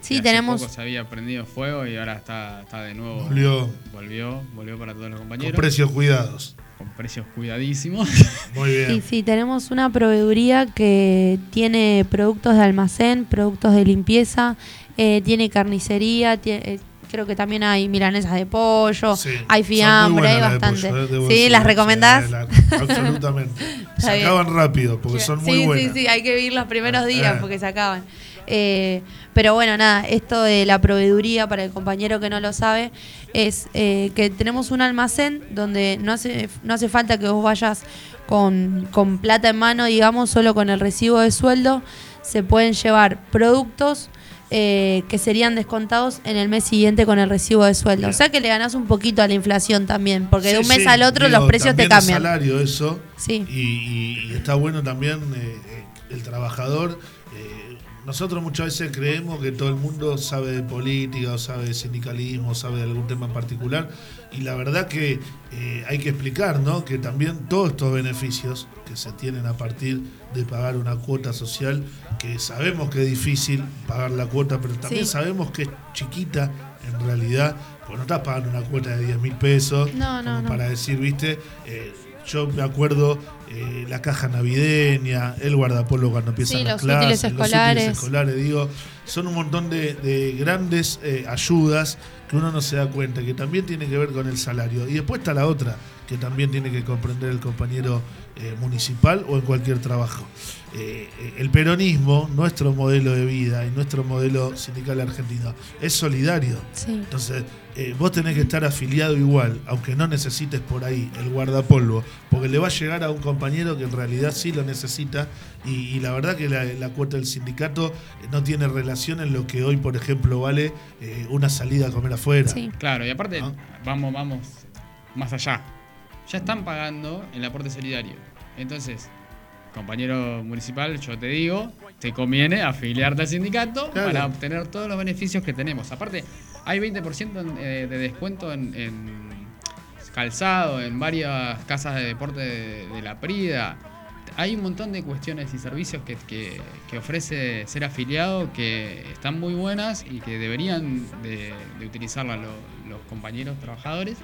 Sí, hace tenemos- poco se había prendido fuego y ahora está, está de nuevo. Volvió. Volvió, volvió para todos los Con compañeros. precios cuidados. Con precios cuidadísimos. Muy bien. Sí, sí, tenemos una proveeduría que tiene productos de almacén, productos de limpieza, eh, tiene carnicería, tie- eh, creo que también hay milanesas de pollo, Sí. hay fiambre, hay de bastante. pollo, eh, sí, decir. ¿las recomendás? La- absolutamente. Se acaban rápido porque son muy sí, buenas. sí, sí, hay que vivir los primeros días Eh. porque se acaban. Eh, pero bueno, nada, esto de la proveeduría, para el compañero que no lo sabe, es eh, que tenemos un almacén donde no hace, no hace falta que vos vayas con, con plata en mano, digamos, solo con el recibo de sueldo, se pueden llevar productos eh, que serían descontados en el mes siguiente con el recibo de sueldo. O sea que le ganás un poquito a la inflación también, porque de un mes sí, al otro digo, los precios te cambian. salario eso. Sí. Y, y- y está bueno también eh, el trabajador. eh, nosotros muchas veces creemos que todo el mundo sabe de política o sabe de sindicalismo, sabe de algún tema en particular. Y la verdad que eh, hay que explicar, ¿no? Que también todos estos beneficios que se tienen a partir de pagar una cuota social, que sabemos que es difícil pagar la cuota, pero también Sí. sabemos que es chiquita en realidad, porque no estás pagando una cuota de 10 mil pesos No, no, como no. para decir, viste, eh, yo me acuerdo eh, la caja navideña, el guardapolvo cuando empiezan Sí, las los clases, útiles escolares. los útiles escolares, digo, son un montón de, de grandes eh, ayudas que uno no se da cuenta, que también tiene que ver con el salario. Y después está la otra, que también tiene que comprender el compañero eh, municipal o en cualquier trabajo. Eh, el peronismo, nuestro modelo de vida y nuestro modelo sindical argentino, es solidario. Sí. Entonces, eh, vos tenés que estar afiliado igual, aunque no necesites por ahí el guardapolvo, porque le va a llegar a un compañero que en realidad sí lo necesita y, y la verdad que la, la cuota del sindicato no tiene relación en lo que hoy, por ejemplo, vale eh, una salida a comer afuera. Sí. Claro, y aparte, vamos, vamos más allá. Ya están pagando el aporte solidario. Entonces, compañero municipal, yo te digo, te conviene afiliarte al sindicato Claro. para obtener todos los beneficios que tenemos. Aparte, hay 20% en, eh, de descuento en, en calzado, en varias casas de deporte de, de la Prida. Hay un montón de cuestiones y servicios que, que- que ofrece ser afiliado que están muy buenas y que deberían de, de utilizarla lo- los compañeros trabajadores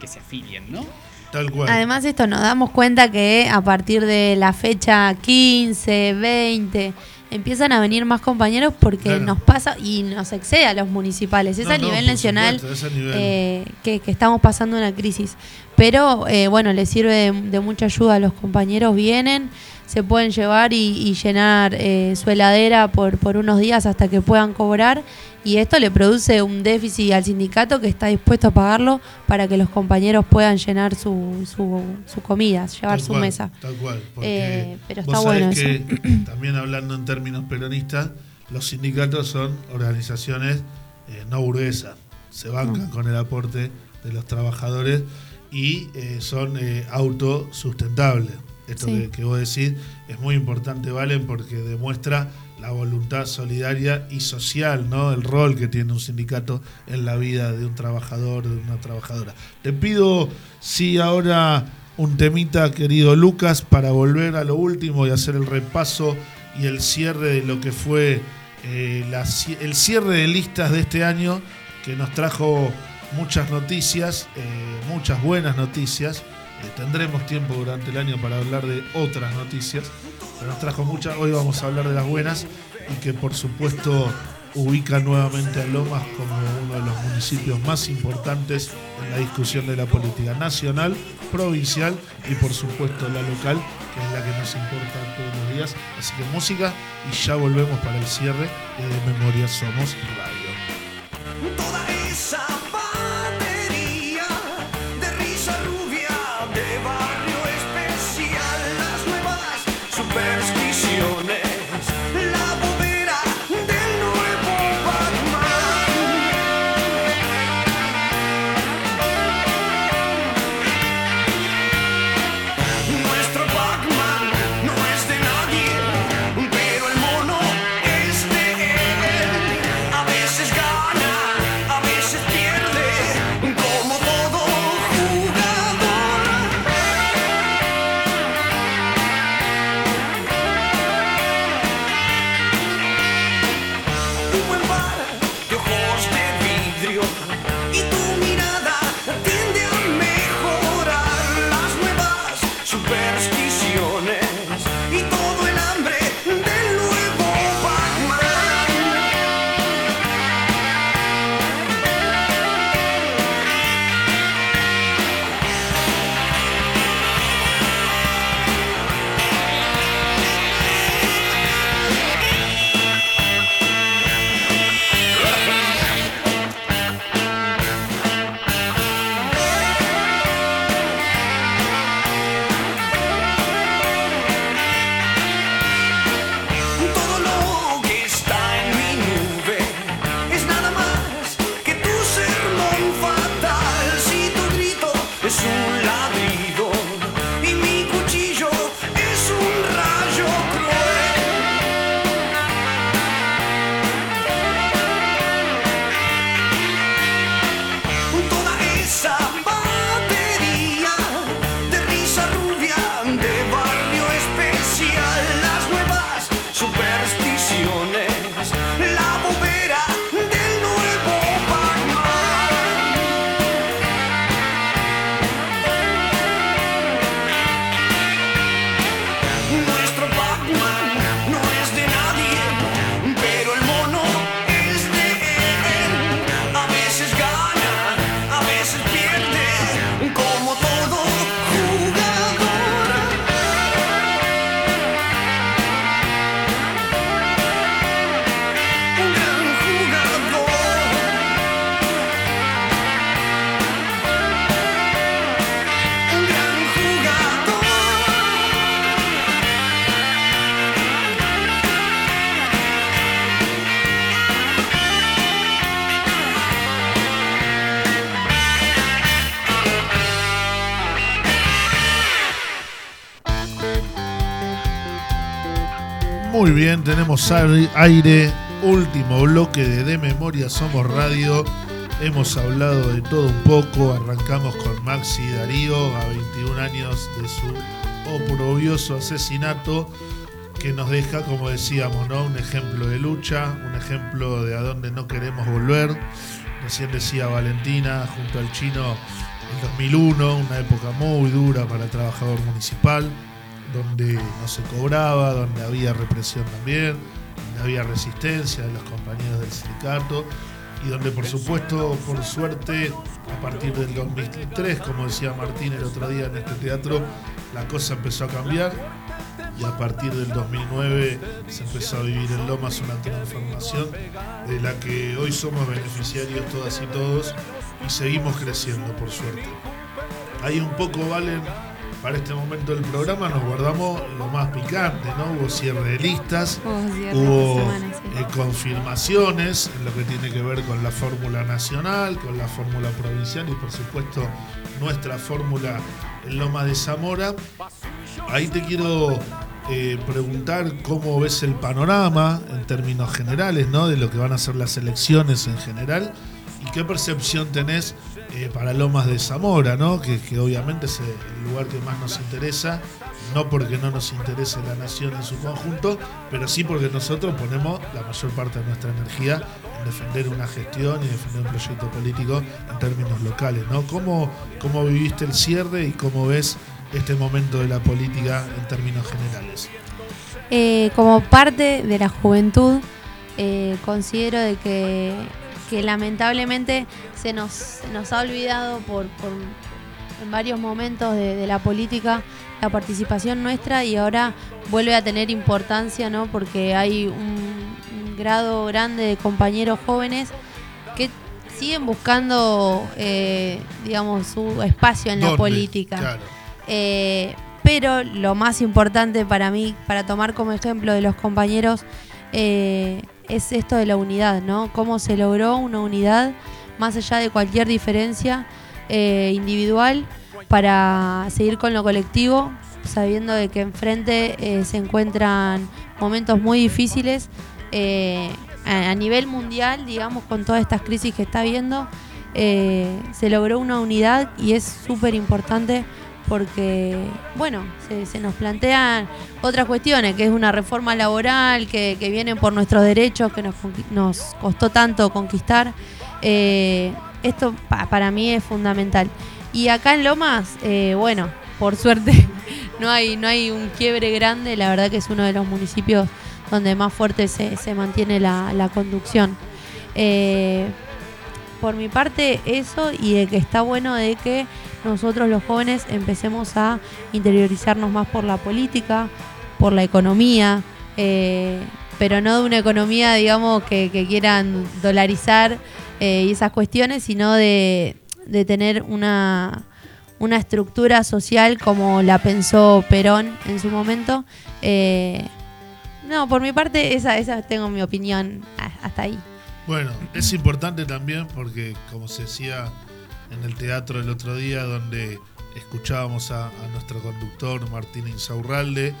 que se afilien, ¿no? Tal cual. Además esto nos damos cuenta que a partir de la fecha 15, 20, empiezan a venir más compañeros porque Claro. nos pasa y nos excede a los municipales. Es No, a nivel nacional supuesto, es a nivel- eh, que, que estamos pasando una crisis. Pero eh, bueno, les sirve de, de mucha ayuda a los compañeros, vienen, se pueden llevar y, y llenar eh, su heladera por, por unos días hasta que puedan cobrar y esto le produce un déficit al sindicato que está dispuesto a pagarlo para que los compañeros puedan llenar su, su, su comida, llevar Tal su cual, mesa. Tal cual. Porque Eh, pero vos está sabés bueno que, también hablando en términos peronistas, los sindicatos son organizaciones eh, no burguesas. Se bancan con el aporte de los trabajadores y eh, son eh, autosustentables. Esto Sí. que, que vos decís es muy importante, Valen, porque demuestra la voluntad solidaria y social, ¿no? El rol que tiene un sindicato en la vida de un trabajador, de una trabajadora. Te pido, sí, ahora un temita, querido Lucas, para volver a lo último y hacer el repaso y el cierre de lo que fue eh, el cierre de listas de este año, que nos trajo muchas noticias, eh, muchas buenas noticias. Eh, tendremos tiempo durante el año para hablar de otras noticias, nos trajo muchas. Hoy vamos a hablar de las buenas y que por supuesto ubica nuevamente a Lomas como uno de los municipios más importantes en la discusión de la política nacional, provincial y por supuesto la local, que es la que nos importa todos los días. Así que música y ya volvemos para el cierre de Memoria Somos Radio. Muy bien, tenemos aire, último bloque de De Memoria Somos Radio. Hemos hablado de todo un poco, arrancamos con Maxi Darío a 21 años de su oprobioso asesinato que nos deja, como decíamos, ¿no? un ejemplo de lucha, un ejemplo de a dónde no queremos volver. Recién decía Valentina, junto al chino, el 2001, una época muy dura para el trabajador municipal, donde no se cobraba, donde había represión también, donde había resistencia de los compañeros del sindicato y donde por supuesto, por suerte, a partir del 2003, como decía Martín el otro día en este teatro, la cosa empezó a cambiar y a partir del 2009 se empezó a vivir en Lomas una transformación de la que hoy somos beneficiarios todas y todos y seguimos creciendo por suerte. Ahí un poco, Valen, para este momento del programa nos guardamos lo más picante, ¿no? Hubo cierre de listas, Hubo cierre hubo esta semana, sí. eh, confirmaciones en lo que tiene que ver con la fórmula nacional, con la fórmula provincial y por supuesto nuestra fórmula en Loma de Zamora. Ahí te quiero eh, preguntar cómo ves el panorama en términos generales, ¿no? De lo que van a ser las elecciones en general y qué percepción tenés eh, para Lomas de Zamora, ¿no? Que, obviamente es el lugar que más nos interesa, no porque no nos interese la nación en su conjunto, pero sí porque nosotros ponemos la mayor parte de nuestra energía en defender una gestión y defender un proyecto político en términos locales. ¿Cómo, cómo viviste el cierre y cómo ves este momento de la política en términos generales? Eh, como parte de la juventud, eh, considero de que, que lamentablemente se nos, se nos ha olvidado por, por- en varios momentos de, de la política la participación nuestra y ahora vuelve a tener importancia, ¿no? Porque hay un, un grado grande de compañeros jóvenes que siguen buscando, eh, digamos, su espacio en la política. Claro. Eh, pero lo más importante para mí, para tomar como ejemplo de los compañeros, eh, es esto de la unidad, ¿no? Cómo se logró una unidad más allá de cualquier diferencia eh, individual para seguir con lo colectivo, sabiendo de que enfrente eh, se encuentran momentos muy difíciles eh, a, nivel mundial, digamos, con todas estas crisis que está habiendo. se logró una unidad y es súper importante porque, bueno, se, nos plantean otras cuestiones, que es una reforma laboral, que, que vienen por nuestros derechos, que nos, nos costó tanto conquistar. Eh, esto pa- para mí es fundamental. Y acá en Lomas, eh, bueno, por suerte no hay, no hay un quiebre grande, la verdad que es uno de los municipios donde más fuerte se, se mantiene la, la conducción. Eh, por mi parte eso y de que está bueno de que nosotros los jóvenes empecemos a interiorizarnos más por la política, por la economía, eh, pero no de una economía, digamos, que, quieran dolarizar eh, y esas cuestiones, sino de, de tener una, una estructura social como la pensó Perón en su momento. Eh, no, por mi parte, esa, esa tengo mi opinión hasta ahí. Bueno, es importante también porque, como se decía en el teatro el otro día, donde escuchábamos a, a nuestro conductor Martín Insaurralde,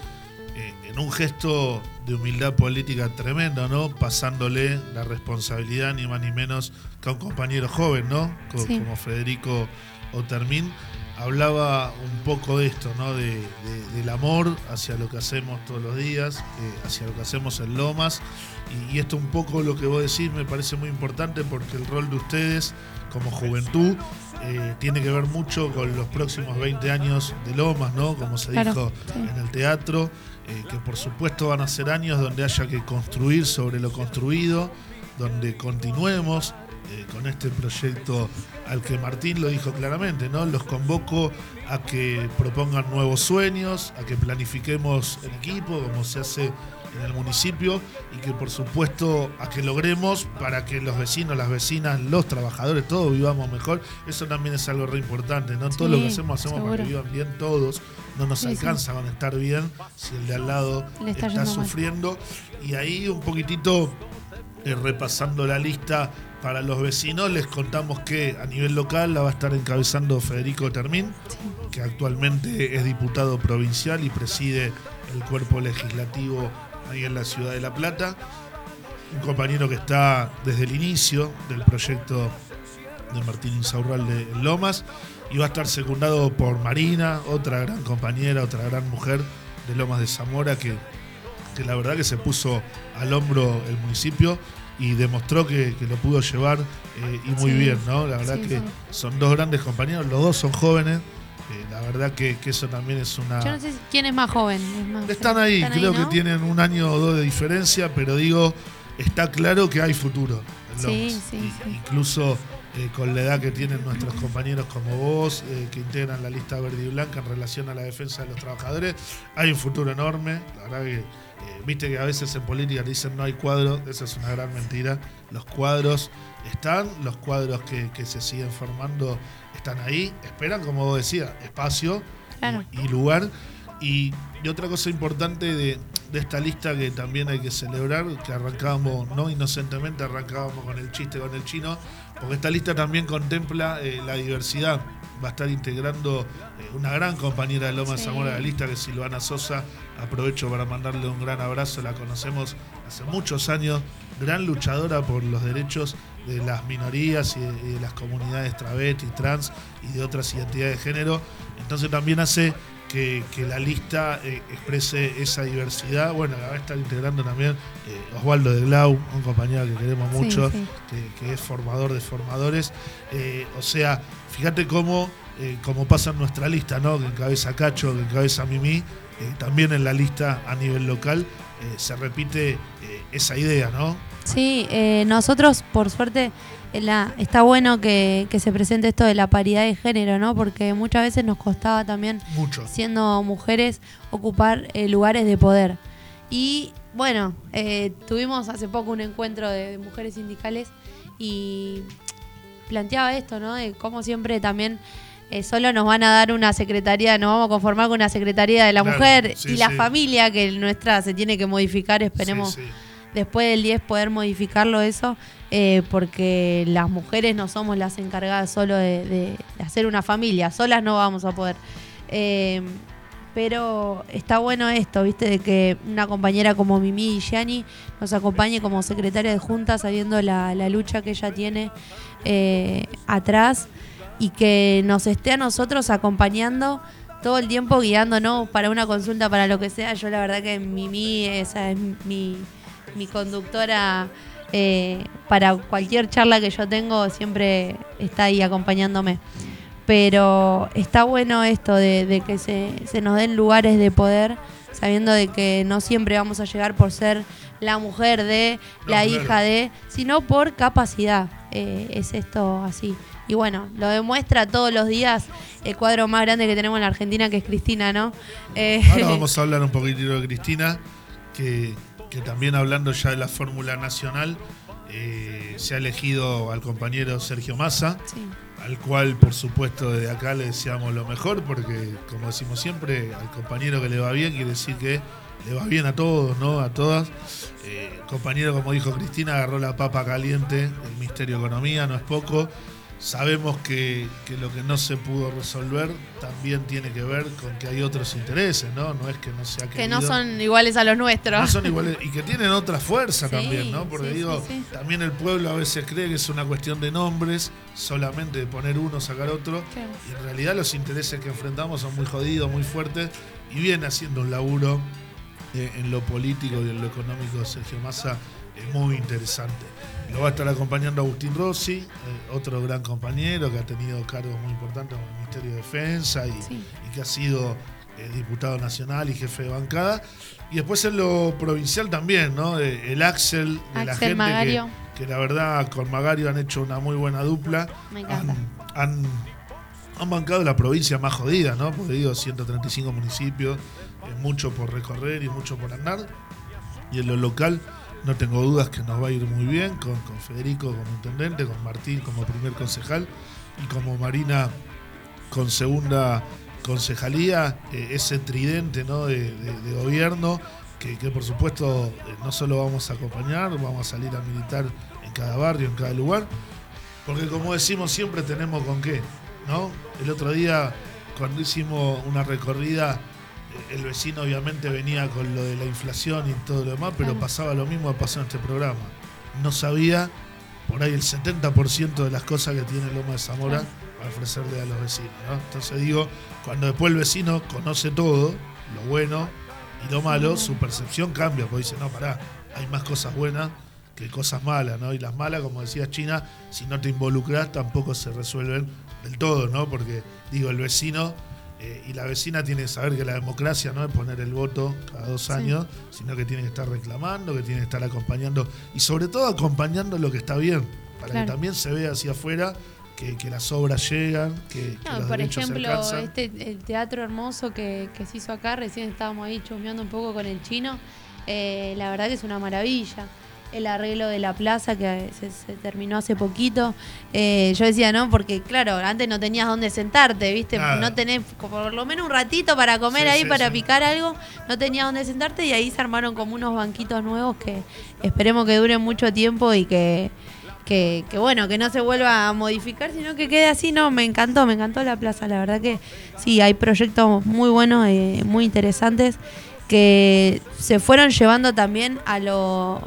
eh, en un gesto de humildad política tremendo, ¿no? Pasándole la responsabilidad ni más ni menos que a un compañero joven, ¿no? Co- Sí. Como Federico Otermín. Hablaba un poco de esto, ¿no? De, de- del amor hacia lo que hacemos todos los días, eh, hacia lo que hacemos en Lomas. Y, y esto un poco lo que vos decís me parece muy importante porque el rol de ustedes como juventud eh, tiene que ver mucho con los próximos 20 años de Lomas, ¿no? Como se Claro, dijo sí. en el teatro, eh, que por supuesto van a ser años donde haya que construir sobre lo construido, donde continuemos eh, con este proyecto al que Martín lo dijo claramente, ¿no? Los convoco a que propongan nuevos sueños, a que planifiquemos en equipo, como se hace en el municipio, y que por supuesto a que logremos para que los vecinos, las vecinas, los trabajadores, todos vivamos mejor. Eso también es algo re importante, ¿no? Todo lo que Sí, hacemos, hacemos para que vivan bien todos. No nos Sí, sí. alcanza con estar bien si el de al lado Le está está, yendo mal. sufriendo. Y ahí un poquitito eh, repasando la lista para los vecinos, les contamos que a nivel local la va a estar encabezando Federico Termín, que actualmente es diputado provincial y preside el cuerpo legislativo ahí en la ciudad de La Plata. Un compañero que está desde el inicio del proyecto de Martín Insaurralde en Lomas y va a estar secundado por Marina, otra gran compañera, otra gran mujer de Lomas de Zamora que, que la verdad que se puso al hombro el municipio y demostró que, que lo pudo llevar eh, y muy Sí. bien, ¿no? La verdad Sí, que son dos grandes compañeros, los dos son jóvenes, eh, la verdad que, que eso también es una... Yo no sé quién es más joven. es más- Están ahí, creo ¿no? que tienen un año o dos de diferencia, pero digo, está claro que hay futuro. en Sí, Lomas. sí, Y- sí. Incluso eh, con la edad que tienen nuestros compañeros como vos, eh, que integran la lista verde y blanca en relación a la defensa de los trabajadores, hay un futuro enorme. La verdad que, eh, viste que a veces en política dicen no hay cuadros, esa es una gran mentira. Los cuadros están, los cuadros que, que se siguen formando están ahí, esperan, como vos decías, espacio Claro. y lugar. Y, y otra cosa importante de, de esta lista que también hay que celebrar, que arrancábamos, no inocentemente, arrancábamos con el chiste con el chino, porque esta lista también contempla eh, la diversidad. Va a estar integrando eh, una gran compañera de Loma de Sí. Zamora de la lista, que es Silvana Sosa. Aprovecho para mandarle un gran abrazo, la conocemos hace muchos años, gran luchadora por los derechos de las minorías y de, y de las comunidades travesti, trans y de otras identidades de género. Entonces también hace que, que la lista eh, exprese esa diversidad. Bueno, la va a estar integrando también eh, Osvaldo de Glau, un compañero que queremos Sí, mucho, sí. Que, que es formador de formadores. Eh, o sea, fíjate cómo, eh, cómo pasa en nuestra lista, ¿no? Que encabeza Cacho, que encabeza Mimi, eh, también en la lista a nivel local eh, se repite esa idea, ¿no? Sí, nosotros, por suerte, la, está bueno que, que se presente esto de la paridad de género, ¿no? Porque muchas veces nos costaba también, Mucho. siendo mujeres, ocupar lugares de poder. Y bueno, tuvimos hace poco un encuentro de mujeres sindicales y planteaba esto, ¿no? De cómo siempre también eh, solo nos van a dar una secretaría, nos vamos a conformar con una secretaría de la Claro, mujer sí, y la sí. familia, que nuestra se tiene que modificar, esperemos Sí, después del 10 poder modificarlo eso, eh, porque las mujeres no somos las encargadas solo de, de- de hacer una familia, solas no vamos a poder. Eh, pero está bueno esto, viste, de que una compañera como Mimi Gianni nos acompañe como secretaria de Junta, sabiendo la, la lucha que ella tiene eh, atrás y que nos esté a nosotros acompañando todo el tiempo guiándonos para una consulta, para lo que sea. Yo la verdad que Mimi, esa es mi, mi conductora eh, para cualquier charla que yo tengo, siempre está ahí acompañándome. Pero está bueno esto de, de que se, se nos den lugares de poder, sabiendo de que no siempre vamos a llegar por ser la mujer de, No, la claro. hija de, sino por capacidad. Eh, es esto así. Y bueno, lo demuestra todos los días el cuadro más grande que tenemos en la Argentina, que es Cristina, ¿no? Eh, Ahora vamos a hablar un poquitito de Cristina, que, que también hablando ya de la Fórmula Nacional, eh, se ha elegido al compañero Sergio Massa, sí. al cual por supuesto desde acá le deseamos lo mejor, porque como decimos siempre, al compañero que le va bien quiere decir que le va bien a todos, ¿no? A todas. Eh, compañero, como dijo Cristina, agarró la papa caliente, el Ministerio de Economía, no es poco. Sabemos que, que lo que no se pudo resolver también tiene que ver con que hay otros intereses, ¿no? No es que no se ha Que no son iguales a los nuestros. No son iguales y que tienen otra fuerza Sí, también, ¿no? Porque sí, digo, sí, también el pueblo a veces cree que es una cuestión de nombres, solamente de poner uno, sacar otro, Claro. y en realidad los intereses que enfrentamos son muy jodidos, muy fuertes, y viene haciendo un laburo eh, en lo político y en lo económico Sergio Massa es muy interesante. Lo va a estar acompañando Agustín Rossi, eh, otro gran compañero que ha tenido cargos muy importantes en el Ministerio de Defensa y, Sí. y que ha sido eh, diputado nacional y jefe de bancada. Y después en lo provincial también, ¿no? Eh, el Axel de la Axel gente Magario. que, que la verdad con Magario han hecho una muy buena dupla. Me encanta. Han, han, han bancado la provincia más jodida, ¿no? Porque digo, 135 municipios, eh, mucho por recorrer y mucho por andar. Y en lo local no tengo dudas que nos va a ir muy bien con, Federico como intendente, con Martín como primer concejal y como Marina con segunda concejalía, eh, ese tridente ¿no? de, gobierno que, por supuesto eh, no solo vamos a acompañar, vamos a salir a militar en cada barrio, en cada lugar, porque como decimos siempre tenemos con qué, ¿no? El otro día cuando hicimos una recorrida el vecino obviamente venía con lo de la inflación y todo lo demás, pero pasaba lo mismo que pasó en este programa. No sabía por ahí el 70% de las cosas que tiene Loma de Zamora para ofrecerle a los vecinos. ¿no? Entonces digo, cuando después el vecino conoce todo, lo bueno y lo malo, su percepción cambia, porque dice, no, pará, hay más cosas buenas que cosas malas, ¿no? Y las malas, como decía China, si no te involucras tampoco se resuelven del todo, ¿no? Porque, digo, el vecino eh, y la vecina tiene que saber que la democracia no es poner el voto cada dos Sí. años, sino que tiene que estar reclamando, que tiene que estar acompañando y sobre todo acompañando lo que está bien, para Claro. que también se vea hacia afuera que, que las obras llegan, que, que No, los por ejemplo, se este, el teatro hermoso que, que se hizo acá, recién estábamos ahí chusmeando un poco con el chino, eh, la verdad que es una maravilla. El arreglo de la plaza que se, se terminó hace poquito. Eh, yo decía, ¿no? Porque claro, antes no tenías dónde sentarte, ¿viste? Nada. No tenés por lo menos un ratito para comer Sí, ahí, sí, para sí. picar algo. No tenías dónde sentarte y ahí se armaron como unos banquitos nuevos que esperemos que duren mucho tiempo y que, que, que, bueno, que no se vuelva a modificar, sino que quede así. No, me encantó, me encantó la plaza. La verdad que sí, hay proyectos muy buenos, eh, muy interesantes que se fueron llevando también a los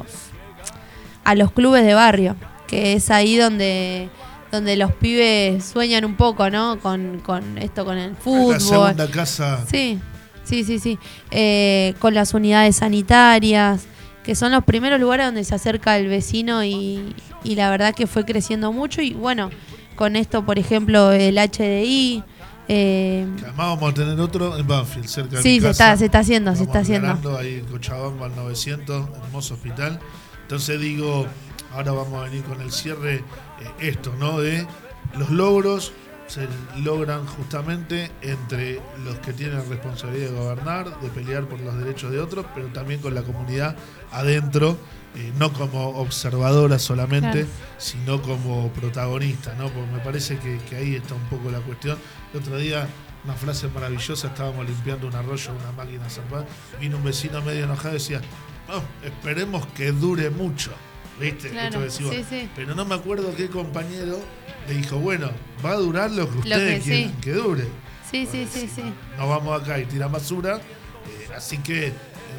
a los clubes de barrio, que es ahí donde donde los pibes sueñan un poco, ¿no? Con, con esto, con el la fútbol. segunda casa. Sí, sí, sí, sí. Eh, con las unidades sanitarias, que son los primeros lugares donde se acerca el vecino y, y la verdad que fue creciendo mucho. Y bueno, con esto, por ejemplo, el HDI. eh, además vamos a tener otro en Banfield, cerca de Sí, mi se está- se está haciendo, se Vamos está haciendo. Ahí en Cochabamba, al 900, hermoso hospital. Entonces digo, ahora vamos a venir con el cierre, eh, esto, ¿no? De los logros se logran justamente entre los que tienen responsabilidad de gobernar, de pelear por los derechos de otros, pero también con la comunidad adentro, eh, no como observadora solamente, Claro. sino como protagonista, ¿no? Porque me parece que, que ahí está un poco la cuestión. El otro día, una frase maravillosa, estábamos limpiando un arroyo, una máquina zarpada, vino un vecino medio enojado y decía, esperemos que dure mucho. ¿Viste? Claro, Esto decimos, sí, sí. Pero no me acuerdo qué compañero le dijo, bueno, va a durar lo que Lo ustedes que quieren sí. que dure. sí, sí, sí, sí. No vamos acá y tiran basura. eh, así que el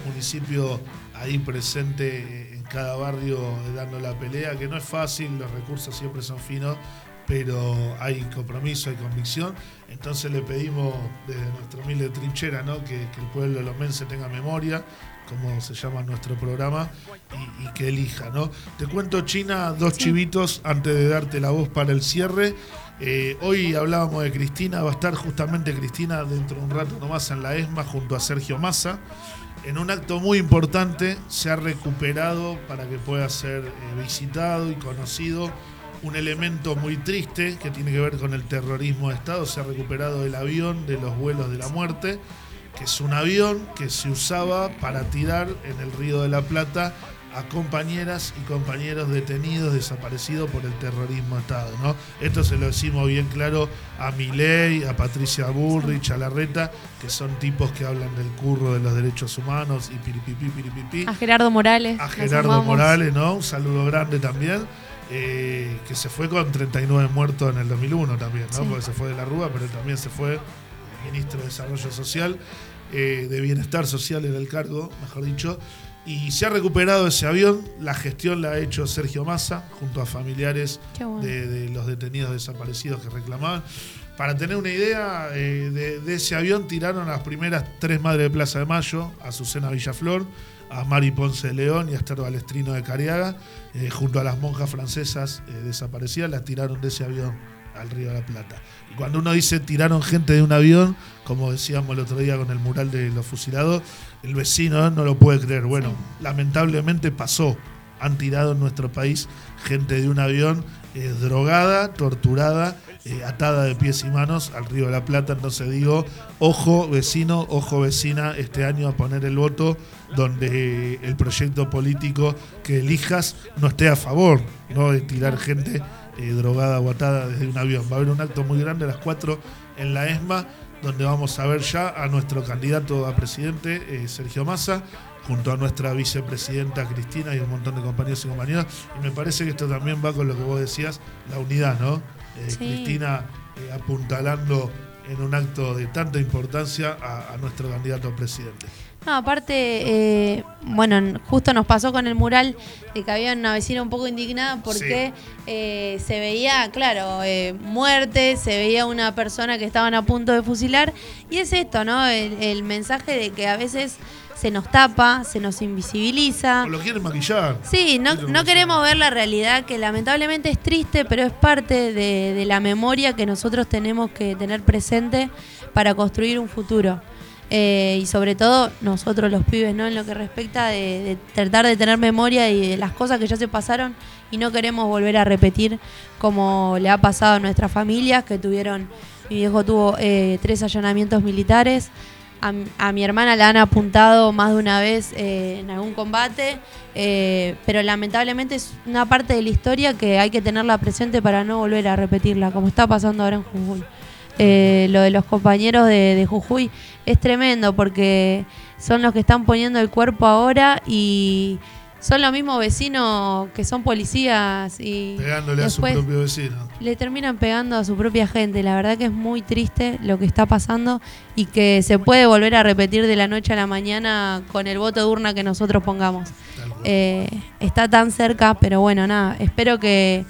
municipio ahí presente en cada barrio dando la pelea, que no es fácil, los recursos siempre son finos, pero hay compromiso, hay convicción. Entonces le pedimos desde nuestra humilde trinchera ¿no? que, que el pueblo lomense tenga memoria, como se llama nuestro programa, y, y que elija. ¿no? Te cuento, China, dos Sí. chivitos antes de darte la voz para el cierre. Eh, hoy hablábamos de Cristina, va a estar justamente Cristina dentro de un rato nomás en la ESMA junto a Sergio Massa. En un acto muy importante se ha recuperado para que pueda ser eh, visitado y conocido un elemento muy triste que tiene que ver con el terrorismo de Estado. Se ha recuperado el avión de los vuelos de la muerte, que es un avión que se usaba para tirar en el Río de la Plata a compañeras y compañeros detenidos, desaparecidos por el terrorismo Estado. ¿no? Esto se lo decimos bien claro a Milei, a Patricia Bullrich, a Larreta, que son tipos que hablan del curro de los derechos humanos y piripipi, piripipi A Gerardo Morales. a Gerardo. Morales, ¿no? Un saludo grande también. eh, que se fue con 39 muertos en el 2001 también, ¿no? Sí. Porque se fue de la Rúa, pero también se fue ministro de Desarrollo Social, eh, de Bienestar Social era el cargo, mejor dicho. Y se ha recuperado ese avión, la gestión la ha hecho Sergio Massa, junto a familiares bueno. de, de los detenidos desaparecidos que reclamaban. Para tener una idea, eh, de, de ese avión tiraron a las primeras tres madres de Plaza de Mayo, a Azucena Villaflor, a Mari Ponce de León y a Esther Balestrino de Cariaga, eh, junto a las monjas francesas desaparecidas, las tiraron de ese avión al Río de la Plata. Y cuando uno dice tiraron gente de un avión, como decíamos el otro día con el mural de los fusilados, el vecino no lo puede creer. Bueno, lamentablemente pasó. Han tirado en nuestro país gente de un avión eh, drogada, torturada, eh, atada de pies y manos al Río de la Plata. Entonces digo, ojo vecino, ojo vecina, este año a poner el voto donde eh, el proyecto político que elijas no esté a favor ¿no? de tirar gente eh, drogada o atada desde un avión. Va a haber un acto muy grande a las 4 en la ESMA, donde vamos a ver ya a nuestro candidato a presidente, eh, Sergio Massa, junto a nuestra vicepresidenta Cristina y un montón de compañeros y compañeras. Y me parece que esto también va con lo que vos decías, la unidad, ¿no? Eh, Sí. Cristina eh, apuntalando en un acto de tanta importancia a, a nuestro candidato a presidente. No, aparte, eh, bueno, justo nos pasó con el mural de que había una vecina un poco indignada porque eh, se veía, claro, eh, muerte, se veía una persona que estaban a punto de fusilar. Y es esto, ¿no? El, el mensaje de que a veces se nos tapa, se nos invisibiliza. O lo quieren maquillar. Sí, no, no queremos ver la realidad que lamentablemente es triste, pero es parte de, de la memoria que nosotros tenemos que tener presente para construir un futuro. Eh, y sobre todo nosotros los pibes, ¿no? En lo que respecta de, tratar de tener memoria y de las cosas que ya se pasaron y no queremos volver a repetir como le ha pasado a nuestras familias que tuvieron, mi viejo tuvo eh, tres allanamientos militares, a, a mi hermana la han apuntado más de una vez eh, en algún combate, eh, pero lamentablemente es una parte de la historia que hay que tenerla presente para no volver a repetirla, como está pasando ahora en Jujuy. Eh, lo de los compañeros de, de Jujuy es tremendo porque son los que están poniendo el cuerpo ahora y son los mismos vecinos que son policías y Pegándole a su propio vecino. le terminan pegando a su propia gente. La verdad que es muy triste lo que está pasando y que se puede volver a repetir de la noche a la mañana con el voto de urna que nosotros pongamos. Eh, está tan cerca, pero bueno, nada, espero que,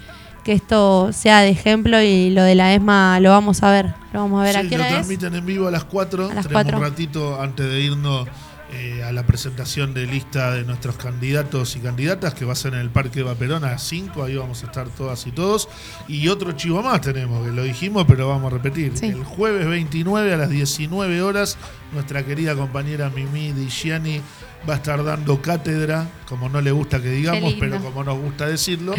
que esto sea de ejemplo y lo de la ESMA lo vamos a ver. Lo vamos a ver. Sí, ¿A qué lo hora es? transmiten en vivo a las 4. A las Tenemos 4. un ratito antes de irnos eh, a la presentación de lista de nuestros candidatos y candidatas que va a ser en el Parque Vaperón a las 5. Ahí vamos a estar todas y todos. Y otro chivo más tenemos, que lo dijimos, pero vamos a repetir. Sí. El jueves 29 a las 19 horas, nuestra querida compañera Mimi Digiani va a estar dando cátedra, como no le gusta que digamos, pero como nos gusta decirlo.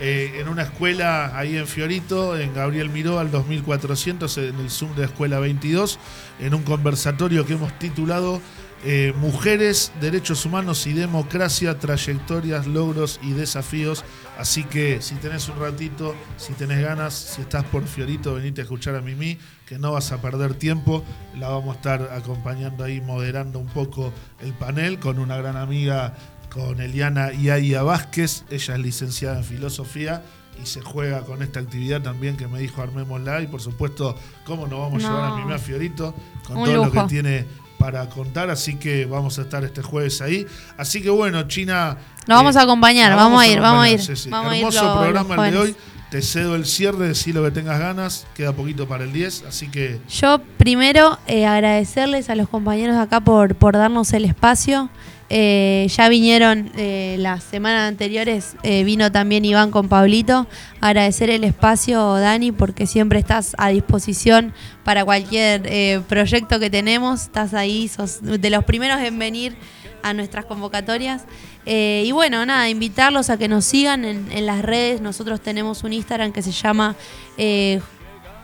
eh, en una escuela ahí en Fiorito, en Gabriel Miró al 2400, en el Zoom de Escuela 22, en un conversatorio que hemos titulado eh, Mujeres, Derechos Humanos y Democracia, Trayectorias, Logros y Desafíos. Así que si tenés un ratito, si tenés ganas, si estás por Fiorito, venite a escuchar a Mimi, que no vas a perder tiempo. La vamos a estar acompañando ahí, moderando un poco el panel con una gran amiga con Eliana Iaya Vázquez. Ella es licenciada en filosofía y se juega con esta actividad también que me dijo armémosla. Y por supuesto, cómo nos vamos a llevar a Mimi a Fiorito con Un todo lo que tiene para contar. Así que vamos a estar este jueves ahí. Así que bueno, China. Nos vamos a acompañar, nos vamos a ir, vamos a acompañar, ir, sí, sí. vamos a ir Hermoso programa el de hoy. Te cedo el cierre, decí lo que tengas ganas. Queda poquito para el 10, así que Yo primero eh, agradecerles a los compañeros de acá por, por darnos el espacio. Eh, ya vinieron eh, las semanas anteriores, eh, vino también Iván con Pablito. Agradecer el espacio, Dani, porque siempre estás a disposición para cualquier proyecto que tenemos. Estás ahí, sos de los primeros en venir a nuestras convocatorias. Eh, y bueno, nada, invitarlos a que nos sigan en, en las redes. Nosotros tenemos un Instagram que se llama eh,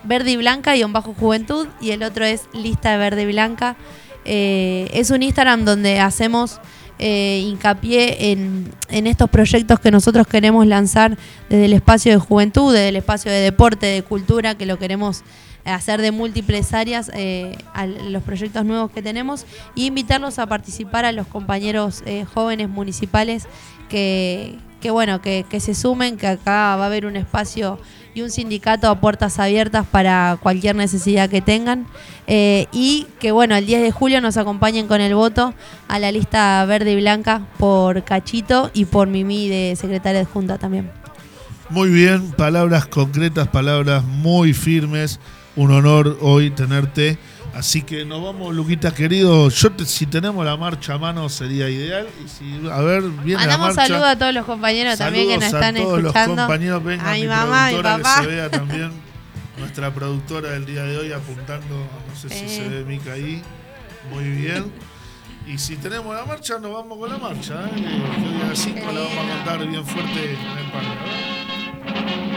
Verde y Blanca y un bajo juventud y el otro es lista de Verde y Blanca. Eh, es un Instagram donde hacemos eh, hincapié en, estos proyectos que nosotros queremos lanzar desde el espacio de juventud, desde el espacio de deporte, de cultura, que lo queremos hacer de múltiples áreas eh, a los proyectos nuevos que tenemos y invitarlos a participar a los compañeros eh, jóvenes municipales que, bueno que se sumen que acá va a haber un espacio y un sindicato a puertas abiertas para cualquier necesidad que tengan eh, y que bueno el 10 de julio nos acompañen con el voto a la lista verde y blanca por Cachito y por Mimi de secretaria adjunta también muy bien. Palabras concretas, palabras muy firmes. Un honor hoy tenerte. Así que nos vamos, Luquita querido. Yo te- si tenemos la marcha a mano sería ideal. Y si, a ver, viene mandamos la marcha. saludos a todos los compañeros también que nos están a todos escuchando los compañeros. Venga, a mi, mi mamá, mi productora papá. que se vea también. Nuestra productora del día de hoy apuntando, no sé si Eh. se ve Mica ahí. Muy bien. Y si tenemos la marcha, nos vamos con la marcha. ¿eh? Que hoy a las 5 la vamos a cantar bien fuerte en el parque.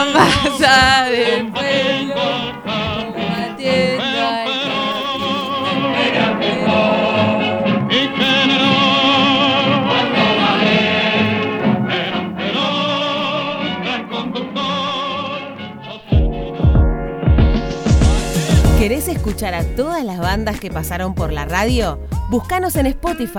escuchar a todas las bandas que pasaron por la radio? Búscanos en Spotify